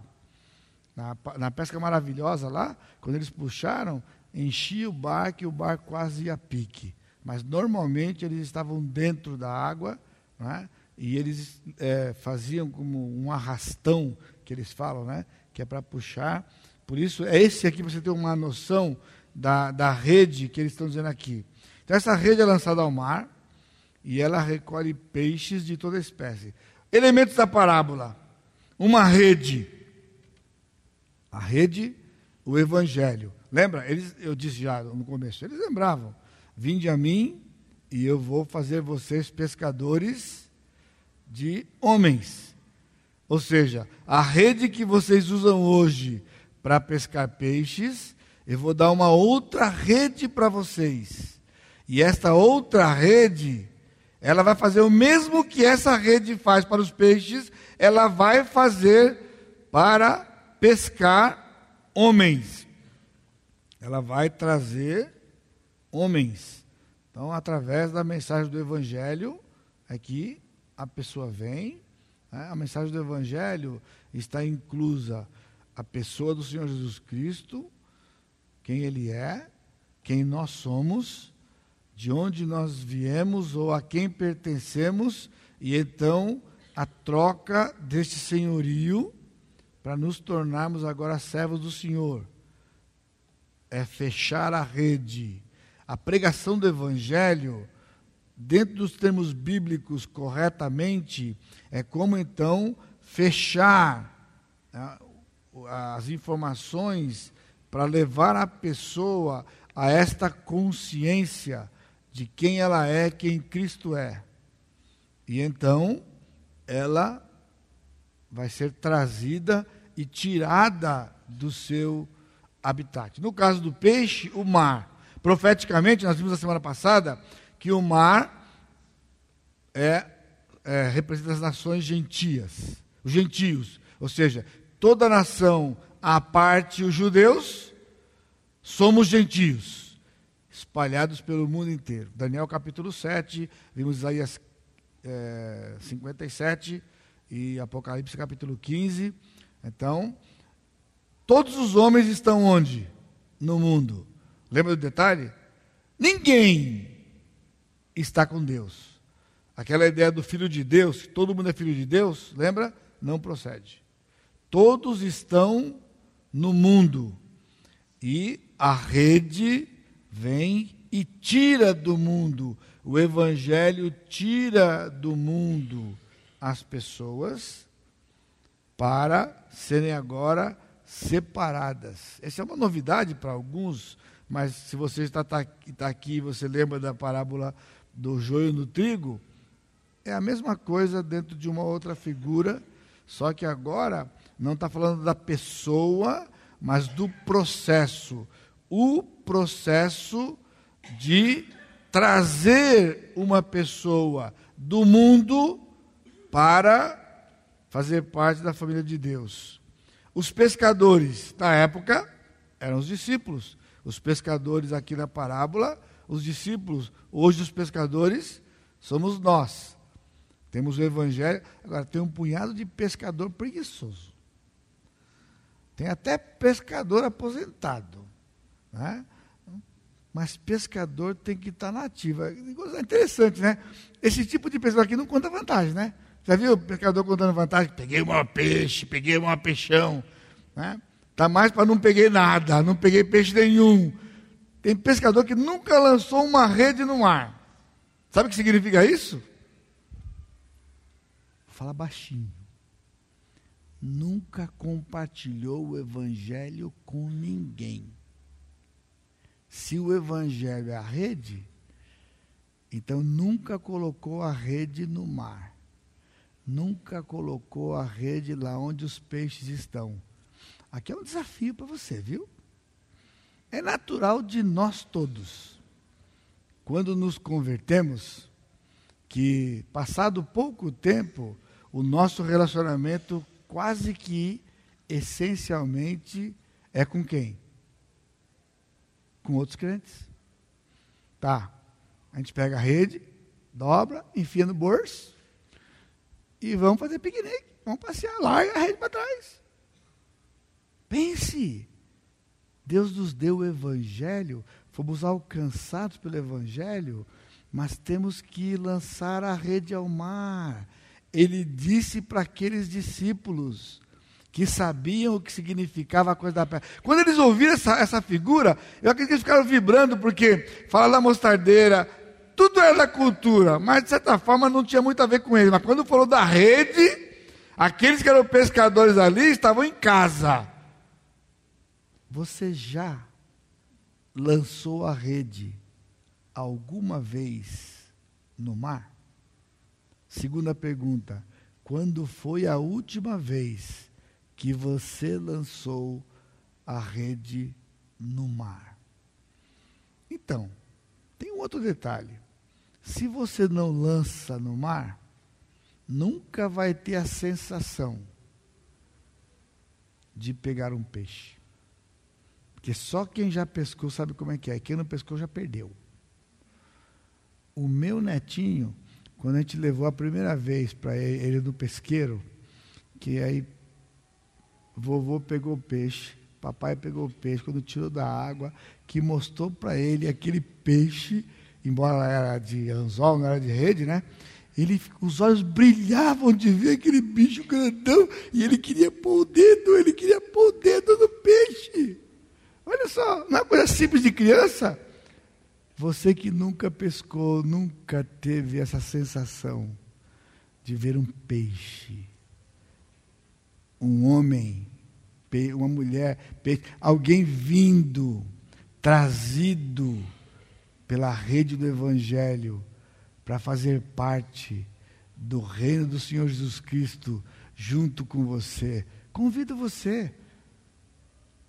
Na, na pesca maravilhosa lá, quando eles puxaram, enchia o barco e o barco quase ia a pique. Mas normalmente eles estavam dentro da água né? e eles é, faziam como um arrastão, que eles falam, né? que é para puxar. Por isso, é esse aqui você tem uma noção da, da rede que eles estão dizendo aqui. Então, essa rede é lançada ao mar e ela recolhe peixes de toda espécie. Elementos da parábola: uma rede. A rede, o evangelho. Lembra? Eles, eu disse já no começo, eles lembravam: Vinde a mim e eu vou fazer vocês pescadores de homens. Ou seja, a rede que vocês usam hoje para pescar peixes, eu vou dar uma outra rede para vocês. E esta outra rede, ela vai fazer o mesmo que essa rede faz para os peixes, ela vai fazer para pescar homens. Ela vai trazer homens. Então, através da mensagem do Evangelho, aqui a pessoa vem. Né? A mensagem do Evangelho está inclusa a pessoa do Senhor Jesus Cristo, quem Ele é, quem nós somos, de onde nós viemos ou a quem pertencemos, e então a troca deste senhorio para nos tornarmos agora servos do Senhor. É fechar a rede. A pregação do Evangelho, dentro dos termos bíblicos corretamente, é como então fechar né, as informações para levar a pessoa a esta consciência de quem ela é, quem Cristo é. E então ela vai ser trazida e tirada do seu habitat. No caso do peixe, o mar. Profeticamente, nós vimos na semana passada que o mar é, é, representa as nações gentias, os gentios, ou seja, toda nação à parte os judeus, somos gentios, espalhados pelo mundo inteiro. Daniel capítulo 7, vimos Isaías é, 57 e Apocalipse capítulo 15 então, todos os homens estão onde? No mundo. Lembra do detalhe? Ninguém está com Deus. Aquela ideia do filho de Deus, que todo mundo é filho de Deus, lembra? Não procede. Todos estão no mundo. E a rede vem e tira do mundo. O evangelho tira do mundo as pessoas para serem agora separadas. Essa é uma novidade para alguns, mas se você está, está tá aqui e você lembra da parábola do joio no trigo, é a mesma coisa dentro de uma outra figura, só que agora não está falando da pessoa, mas do processo. O processo de trazer uma pessoa do mundo para fazer parte da família de Deus. Os pescadores da época eram os discípulos. Os pescadores aqui na parábola, os discípulos. Hoje os pescadores somos nós. Temos o evangelho. Agora tem um punhado de pescador preguiçoso. Tem até pescador aposentado. Né? Mas pescador tem que estar nativo. É interessante, né? Esse tipo de pessoa aqui não conta vantagem, né? Já viu o pescador contando vantagem? Peguei um peixe, peguei um peixão. Né? Tá mais para não peguei nada, não peguei peixe nenhum. Tem pescador que nunca lançou uma rede no mar. Sabe o que significa isso? Fala baixinho. Nunca compartilhou o evangelho com ninguém. Se o evangelho é a rede, então nunca colocou a rede no mar nunca colocou a rede lá onde os peixes estão. Aqui é um desafio para você, viu? É natural de nós todos, quando nos convertemos, que passado pouco tempo, o nosso relacionamento quase que essencialmente é com quem? Com outros crentes. Tá. A gente pega a rede, dobra, enfia no bolso, e vamos fazer piquenique, vamos passear, larga a rede para trás. Pense, Deus nos deu o Evangelho, fomos alcançados pelo Evangelho, mas temos que lançar a rede ao mar. Ele disse para aqueles discípulos que sabiam o que significava a coisa da pedra. Quando eles ouviram essa, essa figura, eu acredito que eles ficaram vibrando, porque fala da mostardeira, tudo era da cultura, mas de certa forma não tinha muito a ver com ele. Mas quando falou da rede, aqueles que eram pescadores ali estavam em casa. Você já lançou a rede alguma vez no mar? Segunda pergunta: quando foi a última vez que você lançou a rede no mar. Então, tem um outro detalhe. Se você não lança no mar, nunca vai ter a sensação de pegar um peixe. Porque só quem já pescou sabe como é que é. Quem não pescou já perdeu. O meu netinho, quando a gente levou a primeira vez para ele do pesqueiro, que aí vovô pegou o peixe, papai pegou peixe, quando tirou da água, que mostrou para ele aquele peixe, embora era de anzol, não era de rede, né? Ele, os olhos brilhavam de ver aquele bicho grandão e ele queria pôr o dedo, ele queria pôr o dedo no peixe. Olha só, não é coisa simples de criança. Você que nunca pescou, nunca teve essa sensação de ver um peixe, um homem, uma mulher, peixe, alguém vindo, trazido pela rede do Evangelho para fazer parte do reino do Senhor Jesus Cristo junto com você. Convido você,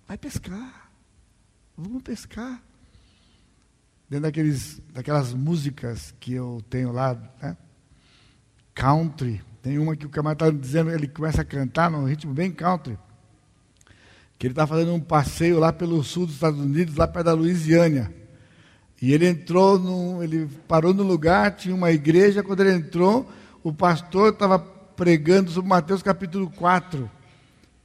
vai pescar. Vamos pescar. Dentro daqueles, daquelas músicas que eu tenho lá, né? country. Tem uma que o camarada está dizendo, ele começa a cantar num ritmo bem country. Que ele está fazendo um passeio lá pelo sul dos Estados Unidos, lá perto da Louisiana. E ele entrou, no, ele parou no lugar, tinha uma igreja. Quando ele entrou, o pastor estava pregando sobre Mateus capítulo 4,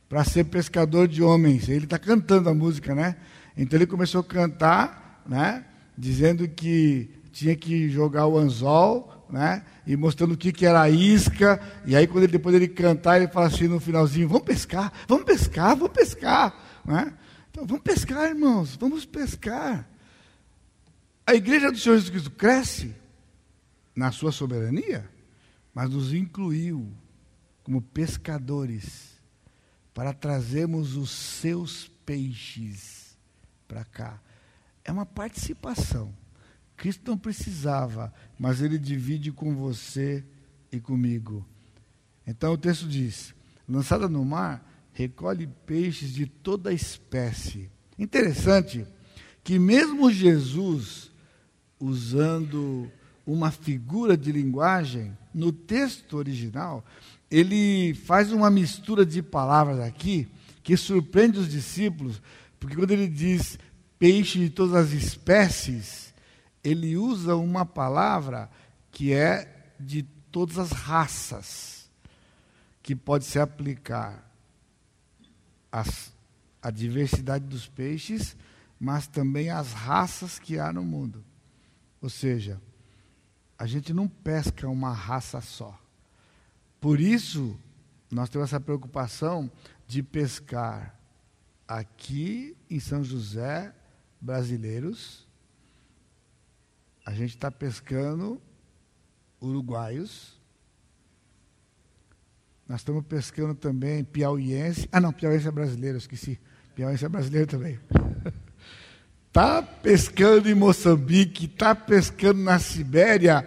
para ser pescador de homens. Ele está cantando a música, né? Então ele começou a cantar, né? Dizendo que tinha que jogar o anzol, né? E mostrando o que, que era a isca. E aí, quando ele, depois ele cantar, ele fala assim no finalzinho: Vamos pescar, vamos pescar, vamos pescar. Né? Então, vamos pescar, irmãos, vamos pescar. A igreja do Senhor Jesus Cristo cresce na sua soberania, mas nos incluiu como pescadores para trazermos os seus peixes para cá. É uma participação. Cristo não precisava, mas ele divide com você e comigo. Então o texto diz: lançada no mar, recolhe peixes de toda espécie. Interessante que, mesmo Jesus, usando uma figura de linguagem, no texto original, ele faz uma mistura de palavras aqui que surpreende os discípulos, porque quando ele diz peixe de todas as espécies, ele usa uma palavra que é de todas as raças, que pode se aplicar às, à diversidade dos peixes, mas também às raças que há no mundo. Ou seja, a gente não pesca uma raça só. Por isso, nós temos essa preocupação de pescar aqui em São José, brasileiros, a gente está pescando uruguaios, nós estamos pescando também piauiense. Ah, não, piauiense é brasileiro, esqueci. Piauiense é brasileiro também. Está pescando em Moçambique, está pescando na Sibéria.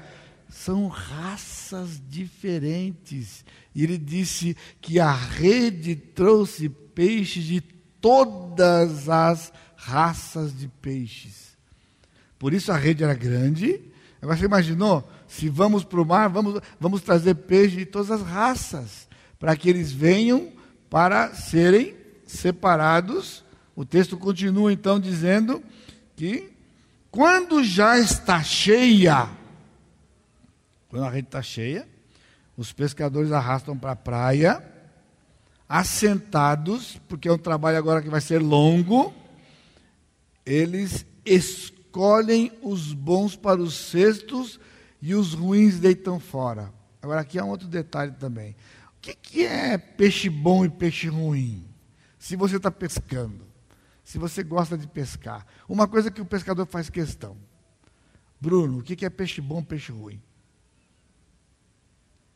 São raças diferentes. E ele disse que a rede trouxe peixes de todas as raças de peixes. Por isso a rede era grande. Agora você imaginou? Se vamos para o mar, vamos, vamos trazer peixe de todas as raças, para que eles venham para serem separados. O texto continua então dizendo que quando já está cheia, quando a rede está cheia, os pescadores arrastam para a praia assentados, porque é um trabalho agora que vai ser longo, eles escolhem os bons para os cestos e os ruins deitam fora. Agora, aqui há um outro detalhe também. O que, que é peixe bom e peixe ruim? Se você está pescando, se você gosta de pescar. Uma coisa que o pescador faz questão. Bruno, o que, é peixe bom peixe ruim?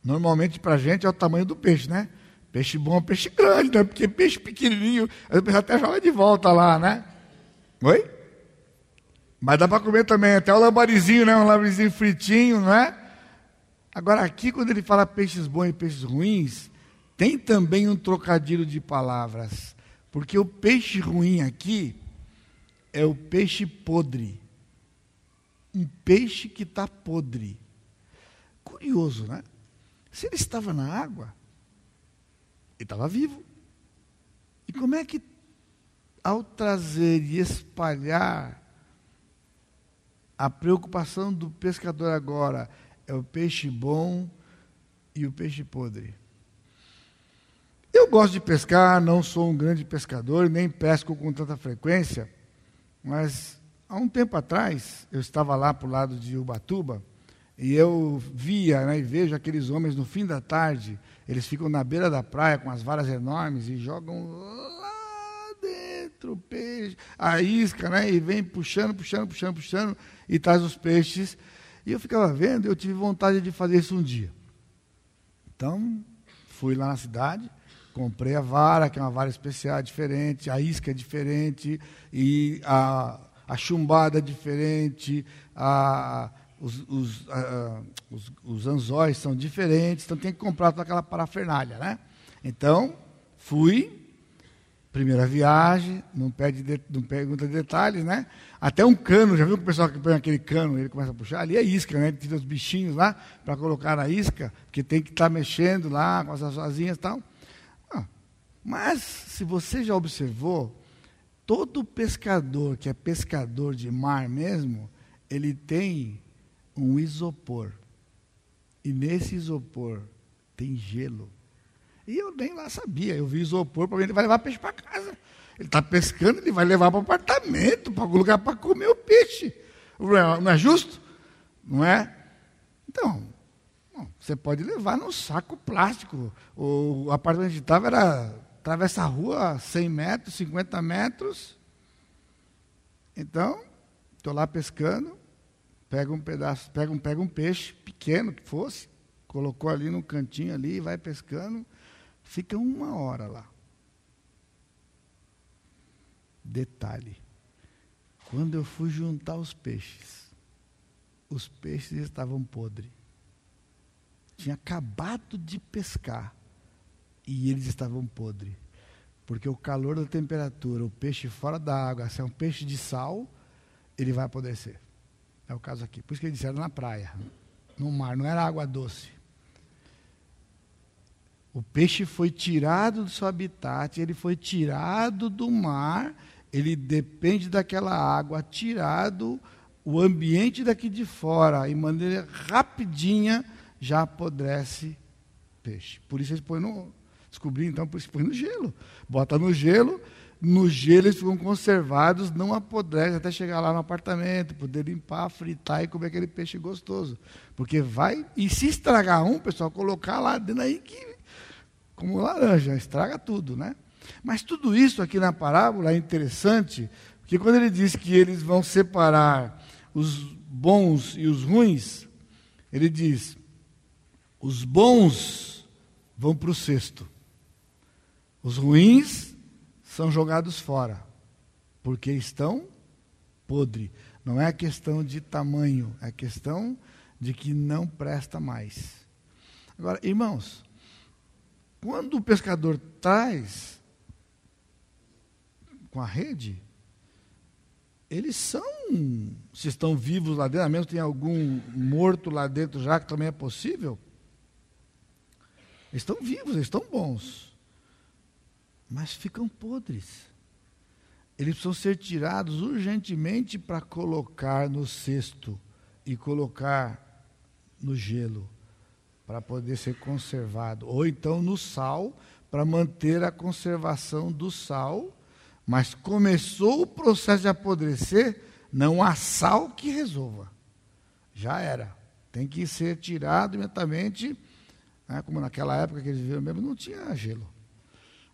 Normalmente, para a gente, é o tamanho do peixe, né? Peixe bom é peixe grande, né? Porque peixe pequenininho, a pessoa até joga de volta lá, né? Oi? Mas dá para comer também, até o lambarizinho, né? Um lambarizinho fritinho, não é? Agora, aqui, quando ele fala peixes bons e peixes ruins, tem também um trocadilho de palavras. Porque o peixe ruim aqui é o peixe podre. Um peixe que está podre. Curioso, né? Se ele estava na água, ele estava vivo. E como é que, ao trazer e espalhar a preocupação do pescador agora é o peixe bom e o peixe podre? Eu gosto de pescar, não sou um grande pescador, nem pesco com tanta frequência, mas há um tempo atrás eu estava lá para o lado de Ubatuba e eu via né, e vejo aqueles homens no fim da tarde, eles ficam na beira da praia com as varas enormes e jogam lá dentro o peixe, a isca, né, e vem puxando, puxando, puxando, puxando e traz os peixes. E eu ficava vendo, eu tive vontade de fazer isso um dia. Então, fui lá na cidade, Comprei a vara, que é uma vara especial, diferente, a isca é diferente, e a, a chumbada é diferente, a, os, os, a, os, os anzóis são diferentes, então tem que comprar toda aquela parafernália, né? Então, fui, primeira viagem, não, pede de, não pergunta detalhes, né? Até um cano, já viu que o pessoal que põe aquele cano, ele começa a puxar? Ali é isca, né? Tira os bichinhos lá para colocar na isca, porque tem que estar tá mexendo lá com as asinhas e tal. Mas, se você já observou, todo pescador que é pescador de mar mesmo, ele tem um isopor. E nesse isopor tem gelo. E eu nem lá sabia. Eu vi isopor, para mim ele vai levar peixe para casa. Ele está pescando, ele vai levar para o apartamento, para algum lugar para comer o peixe. Não é justo? Não é? Então, você pode levar num saco plástico. O apartamento que estava era atravessa a rua 100 metros, 50 metros. Então, estou lá pescando, pega um pedaço, pega um, pega um peixe pequeno que fosse, colocou ali no cantinho ali, vai pescando, fica uma hora lá. Detalhe, quando eu fui juntar os peixes, os peixes estavam podres. Tinha acabado de pescar e eles estavam podres. Porque o calor da temperatura, o peixe fora da água, se é um peixe de sal, ele vai apodrecer. É o caso aqui. Por isso que eles disseram na praia, no mar, não era água doce. O peixe foi tirado do seu habitat, ele foi tirado do mar, ele depende daquela água, tirado o ambiente daqui de fora, em maneira rapidinha já apodrece peixe. Por isso eles põem no, Descobri então, por isso põe no gelo. Bota no gelo, no gelo eles ficam conservados, não apodrecem até chegar lá no apartamento, poder limpar, fritar e comer aquele peixe gostoso. Porque vai, e se estragar um, pessoal, colocar lá dentro aí que, como laranja, estraga tudo, né? Mas tudo isso aqui na parábola é interessante, porque quando ele diz que eles vão separar os bons e os ruins, ele diz: os bons vão para o cesto. Os ruins são jogados fora, porque estão podre. Não é questão de tamanho, é questão de que não presta mais. Agora, irmãos, quando o pescador traz com a rede, eles são, se estão vivos lá dentro, a menos que tem algum morto lá dentro já, que também é possível, estão vivos, estão bons mas ficam podres. Eles precisam ser tirados urgentemente para colocar no cesto e colocar no gelo para poder ser conservado, ou então no sal para manter a conservação do sal. Mas começou o processo de apodrecer, não há sal que resolva. Já era. Tem que ser tirado imediatamente, né, como naquela época que eles viviam mesmo, não tinha gelo.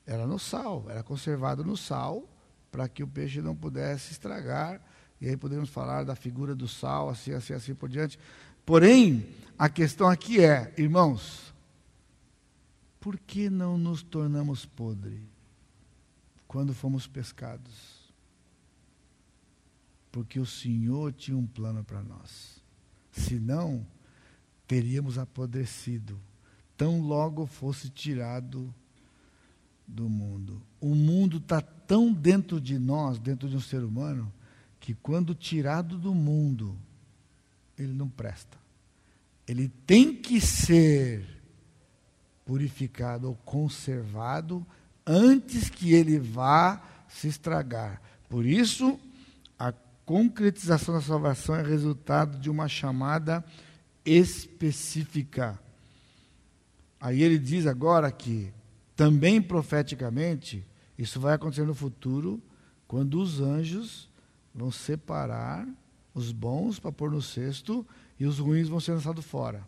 Era no sal, era conservado no sal, para que o peixe não pudesse estragar. E aí podemos falar da figura do sal, assim, assim, assim por diante. Porém, a questão aqui é, irmãos, por que não nos tornamos podres quando fomos pescados? Porque o Senhor tinha um plano para nós. Senão, teríamos apodrecido, tão logo fosse tirado do mundo. O mundo está tão dentro de nós, dentro de um ser humano, que quando tirado do mundo, ele não presta. Ele tem que ser purificado ou conservado antes que ele vá se estragar. Por isso, a concretização da salvação é resultado de uma chamada específica. Aí ele diz agora que, também profeticamente, isso vai acontecer no futuro, quando os anjos vão separar os bons para pôr no cesto e os ruins vão ser lançados fora.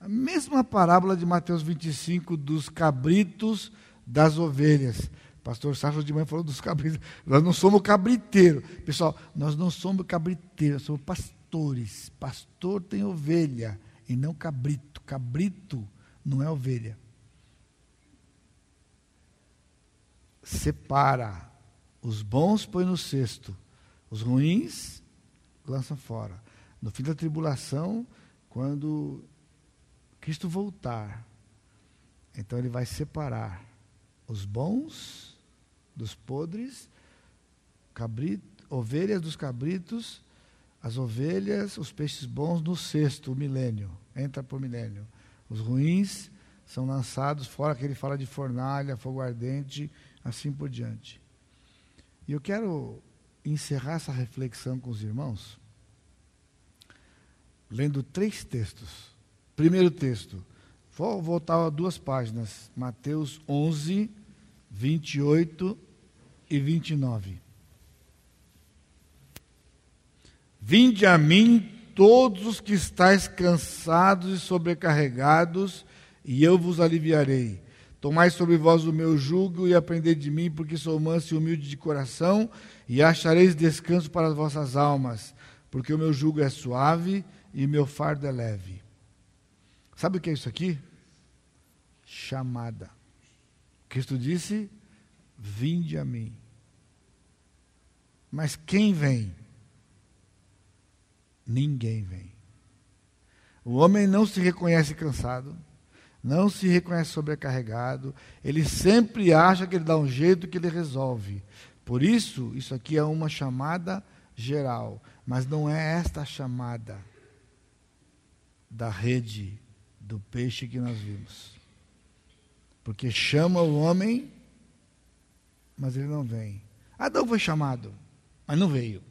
A mesma parábola de Mateus 25 dos cabritos das ovelhas. Pastor Safra de manhã falou dos cabritos. Nós não somos cabriteiro. Pessoal, nós não somos cabriteiros, somos pastores. Pastor tem ovelha e não cabrito. Cabrito não é ovelha. Separa. Os bons põe no cesto, os ruins lançam fora. No fim da tribulação, quando Cristo voltar, então ele vai separar os bons dos podres, cabrito, ovelhas dos cabritos, as ovelhas, os peixes bons no sexto, o milênio, entra por milênio. Os ruins são lançados fora, que ele fala de fornalha, fogo ardente, assim por diante. E eu quero encerrar essa reflexão com os irmãos, lendo três textos. Primeiro texto, vou voltar a duas páginas, Mateus 11, 28 e 29. Vinde a mim todos os que estáis cansados e sobrecarregados, e eu vos aliviarei. Tomai sobre vós o meu jugo e aprendei de mim, porque sou manso e humilde de coração, e achareis descanso para as vossas almas, porque o meu jugo é suave e meu fardo é leve. Sabe o que é isso aqui? Chamada. Cristo disse: Vinde a mim. Mas quem vem? Ninguém vem. O homem não se reconhece cansado, não se reconhece sobrecarregado, ele sempre acha que ele dá um jeito que ele resolve. Por isso, isso aqui é uma chamada geral, mas não é esta chamada da rede do peixe que nós vimos. Porque chama o homem, mas ele não vem. Adão foi chamado, mas não veio.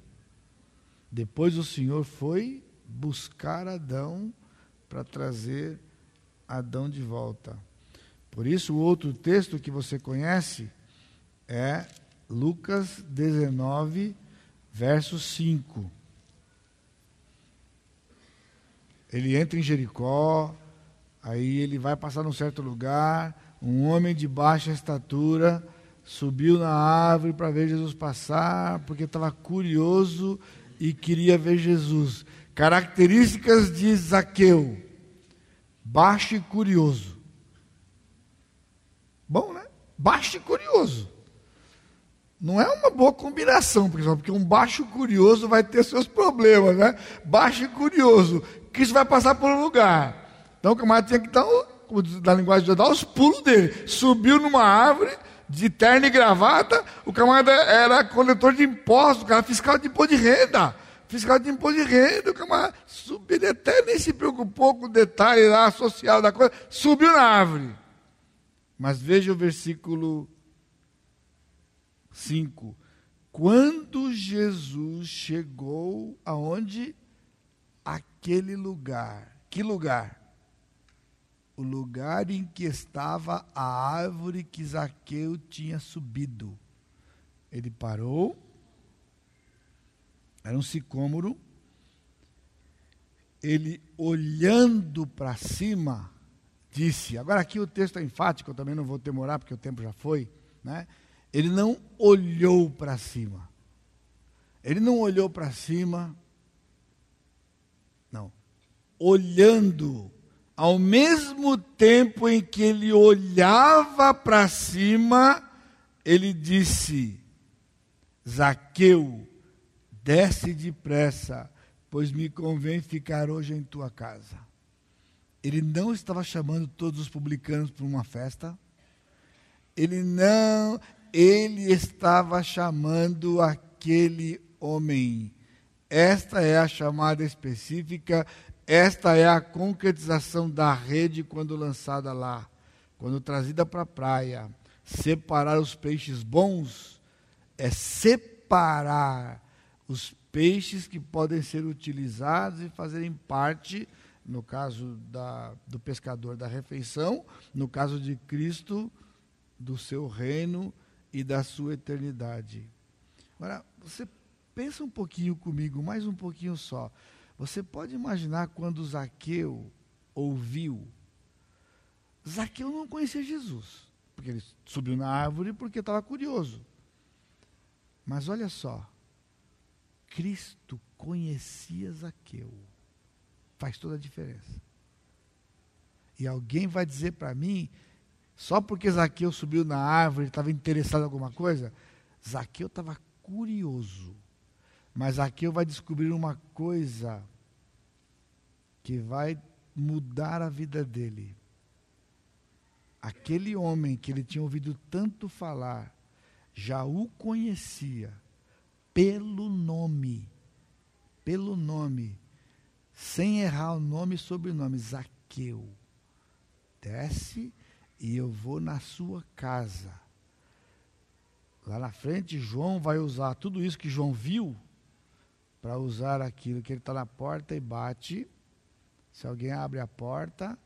Depois o Senhor foi buscar Adão para trazer Adão de volta. Por isso, o outro texto que você conhece é Lucas 19, verso 5. Ele entra em Jericó, aí ele vai passar num certo lugar, um homem de baixa estatura subiu na árvore para ver Jesus passar, porque estava curioso e queria ver Jesus. Características de Zaqueu: baixo e curioso. Bom, né? Baixo e curioso. Não é uma boa combinação, pessoal, porque um baixo curioso vai ter seus problemas, né? Baixo e curioso. Que isso vai passar por um lugar. Então o camarada tinha que dar, como diz linguagem de dar os pulos dele. Subiu numa árvore, de terno e gravata, o camarada era coletor de impostos, o cara fiscal de imposto de renda. Fiscal de imposto de renda, o camarada subiu, ele até nem se preocupou com o detalhe lá social da coisa, subiu na árvore. Mas veja o versículo 5. Quando Jesus chegou aonde? Aquele lugar. Que lugar? o lugar em que estava a árvore que Zaqueu tinha subido. Ele parou, era um sicômoro, ele olhando para cima, disse, agora aqui o texto é enfático, eu também não vou demorar porque o tempo já foi, né? Ele não olhou para cima. Ele não olhou para cima, não. Olhando ao mesmo tempo em que ele olhava para cima, ele disse: Zaqueu, desce depressa, pois me convém ficar hoje em tua casa. Ele não estava chamando todos os publicanos para uma festa, Ele não, ele estava chamando aquele homem. Esta é a chamada específica, esta é a concretização da rede quando lançada lá, quando trazida para a praia. Separar os peixes bons é separar os peixes que podem ser utilizados e fazerem parte, no caso da, do pescador da refeição, no caso de Cristo, do seu reino e da sua eternidade. Agora, você pensa um pouquinho comigo, mais um pouquinho só. Você pode imaginar quando Zaqueu ouviu. Zaqueu não conhecia Jesus, porque ele subiu na árvore porque estava curioso. Mas olha só, Cristo conhecia Zaqueu. Faz toda a diferença. E alguém vai dizer para mim, só porque Zaqueu subiu na árvore, estava interessado em alguma coisa, Zaqueu estava curioso. Mas Zaqueu vai descobrir uma coisa que vai mudar a vida dele. Aquele homem que ele tinha ouvido tanto falar, já o conhecia pelo nome. Pelo nome. Sem errar o nome e sobrenome. Zaqueu. Desce e eu vou na sua casa. Lá na frente, João vai usar tudo isso que João viu para usar aquilo que ele está na porta e bate. Se alguém abre a porta,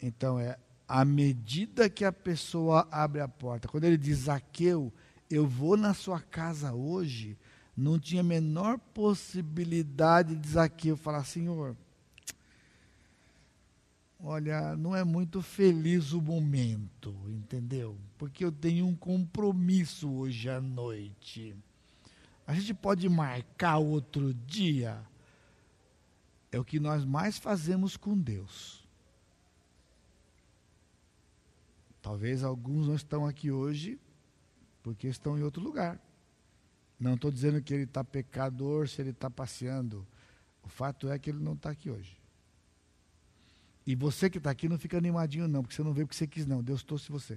então é à medida que a pessoa abre a porta. Quando ele diz Zaqueu, eu vou na sua casa hoje, não tinha a menor possibilidade de Zaqueu falar, Senhor, olha, não é muito feliz o momento, entendeu? Porque eu tenho um compromisso hoje à noite. A gente pode marcar outro dia. É o que nós mais fazemos com Deus. Talvez alguns não estão aqui hoje porque estão em outro lugar. Não estou dizendo que ele está pecador se ele está passeando. O fato é que ele não está aqui hoje. E você que está aqui não fica animadinho, não, porque você não veio porque você quis, não. Deus trouxe você.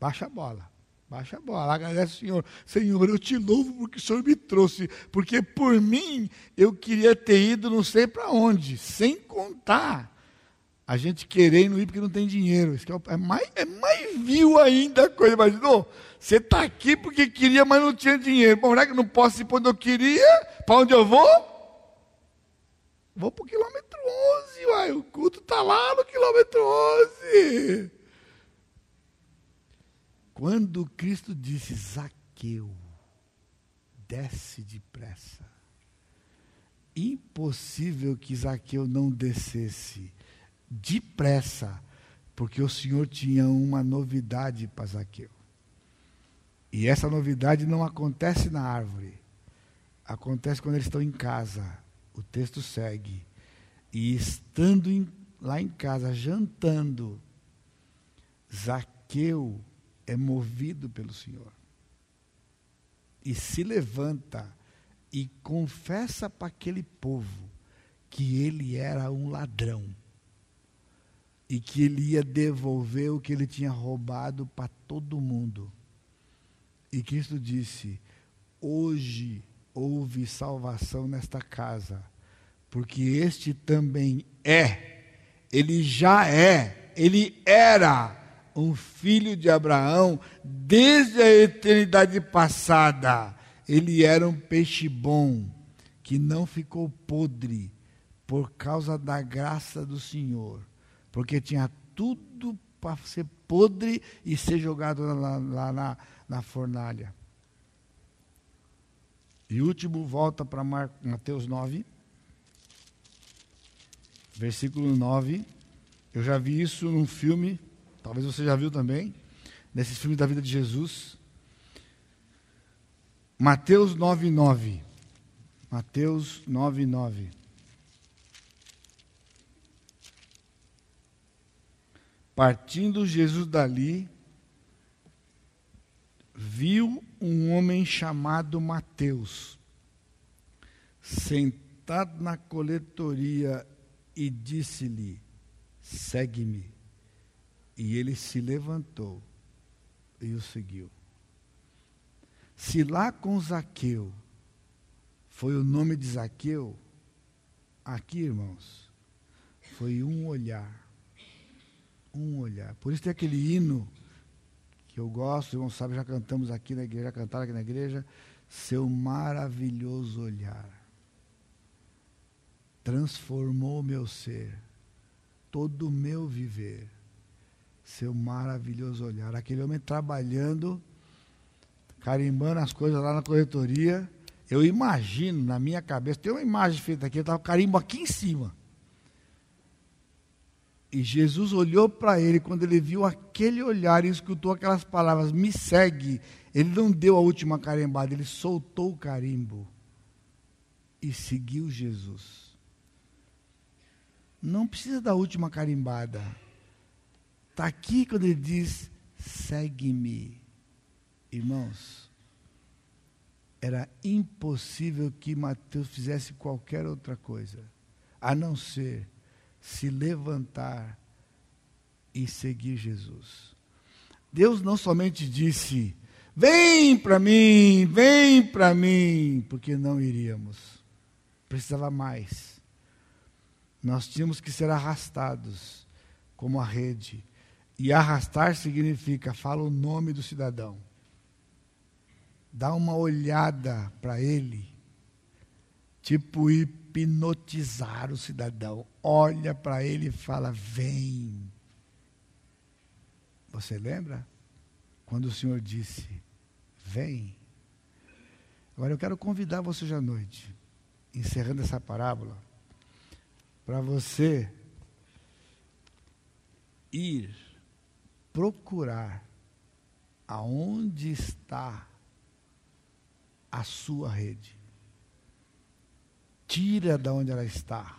Baixa a bola. Baixa a bola. Agradece o Senhor. Senhor, eu te louvo porque o Senhor me trouxe. Porque por mim eu queria ter ido não sei para onde, sem contar a gente querendo ir porque não tem dinheiro. Isso é, é, mais, é mais vil ainda a coisa. Imaginou? Você está aqui porque queria, mas não tinha dinheiro. Bom, já que não posso ir para onde eu queria, para onde eu vou? Vou para o quilômetro 11, uai. O culto está lá no quilômetro 11. Quando Cristo disse, Zaqueu, desce depressa. Impossível que Zaqueu não descesse depressa, porque o Senhor tinha uma novidade para Zaqueu. E essa novidade não acontece na árvore, acontece quando eles estão em casa. O texto segue. E estando em, lá em casa, jantando, Zaqueu é movido pelo Senhor. E se levanta e confessa para aquele povo que ele era um ladrão e que ele ia devolver o que ele tinha roubado para todo mundo. E Cristo disse: Hoje houve salvação nesta casa, porque este também é, ele já é, ele era um filho de Abraão desde a eternidade passada. Ele era um peixe bom, que não ficou podre por causa da graça do Senhor porque tinha tudo para ser podre e ser jogado lá, lá na, na fornalha. E último, volta para Mateus 9, versículo 9. Eu já vi isso num filme, talvez você já viu também, nesse filme da vida de Jesus. Mateus 9, 9. Mateus 9, 9. Partindo Jesus dali, viu um homem chamado Mateus, sentado na coletoria, e disse-lhe: Segue-me. E ele se levantou e o seguiu. Se lá com Zaqueu foi o nome de Zaqueu, aqui, irmãos, foi um olhar. Um olhar. Por isso tem aquele hino que eu gosto, irmão sabe, já cantamos aqui na igreja, já cantaram aqui na igreja, seu maravilhoso olhar transformou meu ser, todo o meu viver, seu maravilhoso olhar. Aquele homem trabalhando, carimbando as coisas lá na corretoria. Eu imagino na minha cabeça, tem uma imagem feita aqui, estava o carimbo aqui em cima. E Jesus olhou para ele, quando ele viu aquele olhar e escutou aquelas palavras: Me segue. Ele não deu a última carimbada, ele soltou o carimbo e seguiu Jesus. Não precisa da última carimbada. Está aqui quando ele diz: segue-me. Irmãos, era impossível que Mateus fizesse qualquer outra coisa, a não ser se levantar e seguir Jesus. Deus não somente disse: Vem para mim, vem para mim, porque não iríamos. Precisava mais. Nós tínhamos que ser arrastados como a rede. E arrastar significa, fala o nome do cidadão. Dá uma olhada para ele, tipo hipnotizar o cidadão. Olha para ele e fala: Vem. Você lembra? Quando o Senhor disse: Vem. Agora eu quero convidar você hoje à noite, encerrando essa parábola, para você ir procurar aonde está a sua rede. Tira da onde ela está.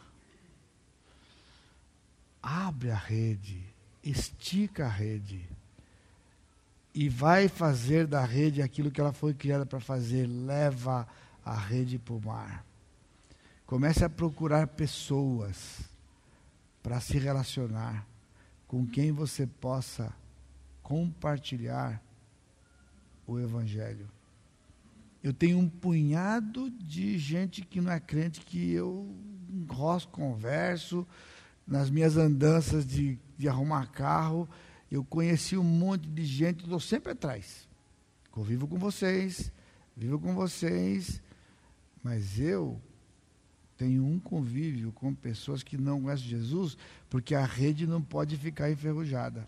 Abre a rede, estica a rede e vai fazer da rede aquilo que ela foi criada para fazer, leva a rede para o mar. Comece a procurar pessoas para se relacionar com quem você possa compartilhar o Evangelho. Eu tenho um punhado de gente que não é crente que eu rosto, converso, nas minhas andanças de, de arrumar carro, eu conheci um monte de gente, estou sempre atrás. Convivo com vocês, vivo com vocês, mas eu tenho um convívio com pessoas que não conhecem Jesus, porque a rede não pode ficar enferrujada.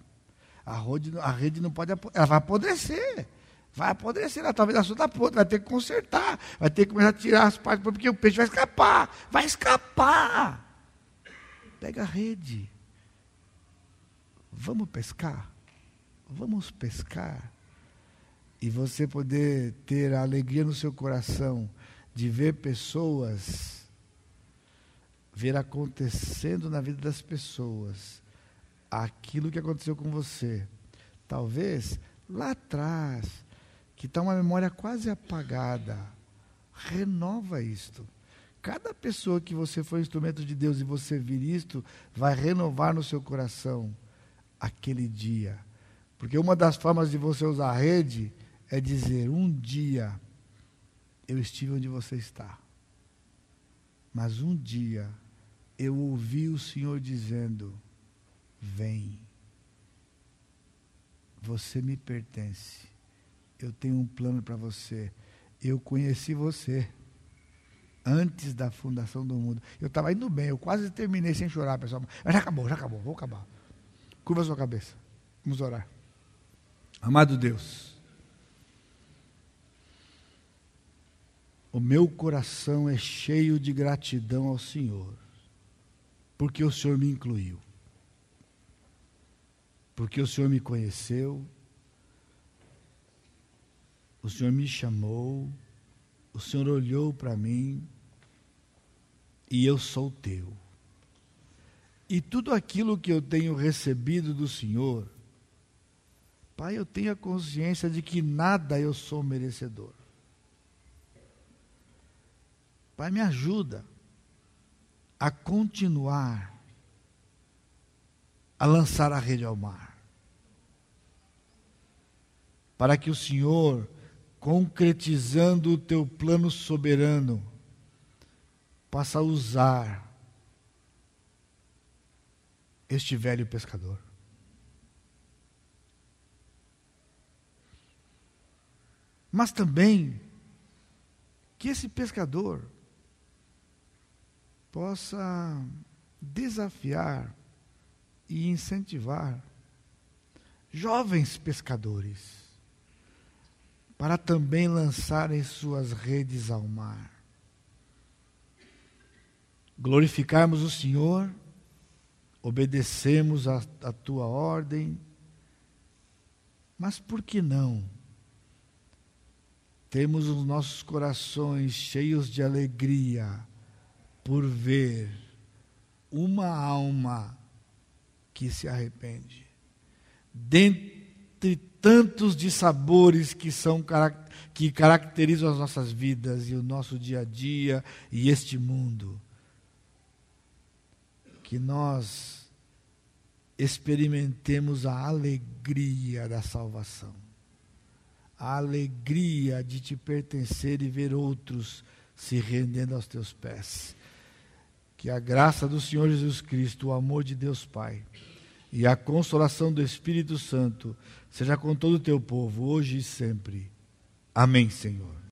A rede, a rede não pode. Ela vai apodrecer. Vai apodrecer. Ela, talvez a sua está podre, vai ter que consertar. Vai ter que começar a tirar as partes, porque o peixe vai escapar. Vai escapar. Pega a rede. Vamos pescar? Vamos pescar. E você poder ter a alegria no seu coração de ver pessoas ver acontecendo na vida das pessoas aquilo que aconteceu com você. Talvez lá atrás, que está uma memória quase apagada. Renova isto. Cada pessoa que você foi instrumento de Deus e você vir isto, vai renovar no seu coração aquele dia. Porque uma das formas de você usar a rede é dizer: um dia eu estive onde você está. Mas um dia eu ouvi o Senhor dizendo: Vem, você me pertence, eu tenho um plano para você. Eu conheci você antes da fundação do mundo. Eu estava indo bem, eu quase terminei sem chorar, pessoal. Mas já acabou, já acabou, vou acabar. Curva sua cabeça. Vamos orar. Amado Deus, o meu coração é cheio de gratidão ao Senhor porque o Senhor me incluiu. Porque o Senhor me conheceu, o Senhor me chamou, o Senhor olhou para mim e eu sou teu. E tudo aquilo que eu tenho recebido do Senhor, Pai, eu tenho a consciência de que nada eu sou merecedor. Pai, me ajuda a continuar a lançar a rede ao mar. para que o Senhor, concretizando o teu plano soberano, possa usar este velho pescador. Mas também que esse pescador possa desafiar e incentivar jovens pescadores para também lançarem suas redes ao mar. Glorificarmos o Senhor, obedecemos a, a tua ordem, mas por que não? Temos os nossos corações cheios de alegria por ver uma alma que se arrepende. Dentre tantos dissabores que são que caracterizam as nossas vidas e o nosso dia a dia e este mundo, que nós experimentemos a alegria da salvação, a alegria de te pertencer e ver outros se rendendo aos teus pés. Que a graça do Senhor Jesus Cristo, o amor de Deus Pai e a consolação do Espírito Santo seja com todo o teu povo, hoje e sempre. Amém, Senhor.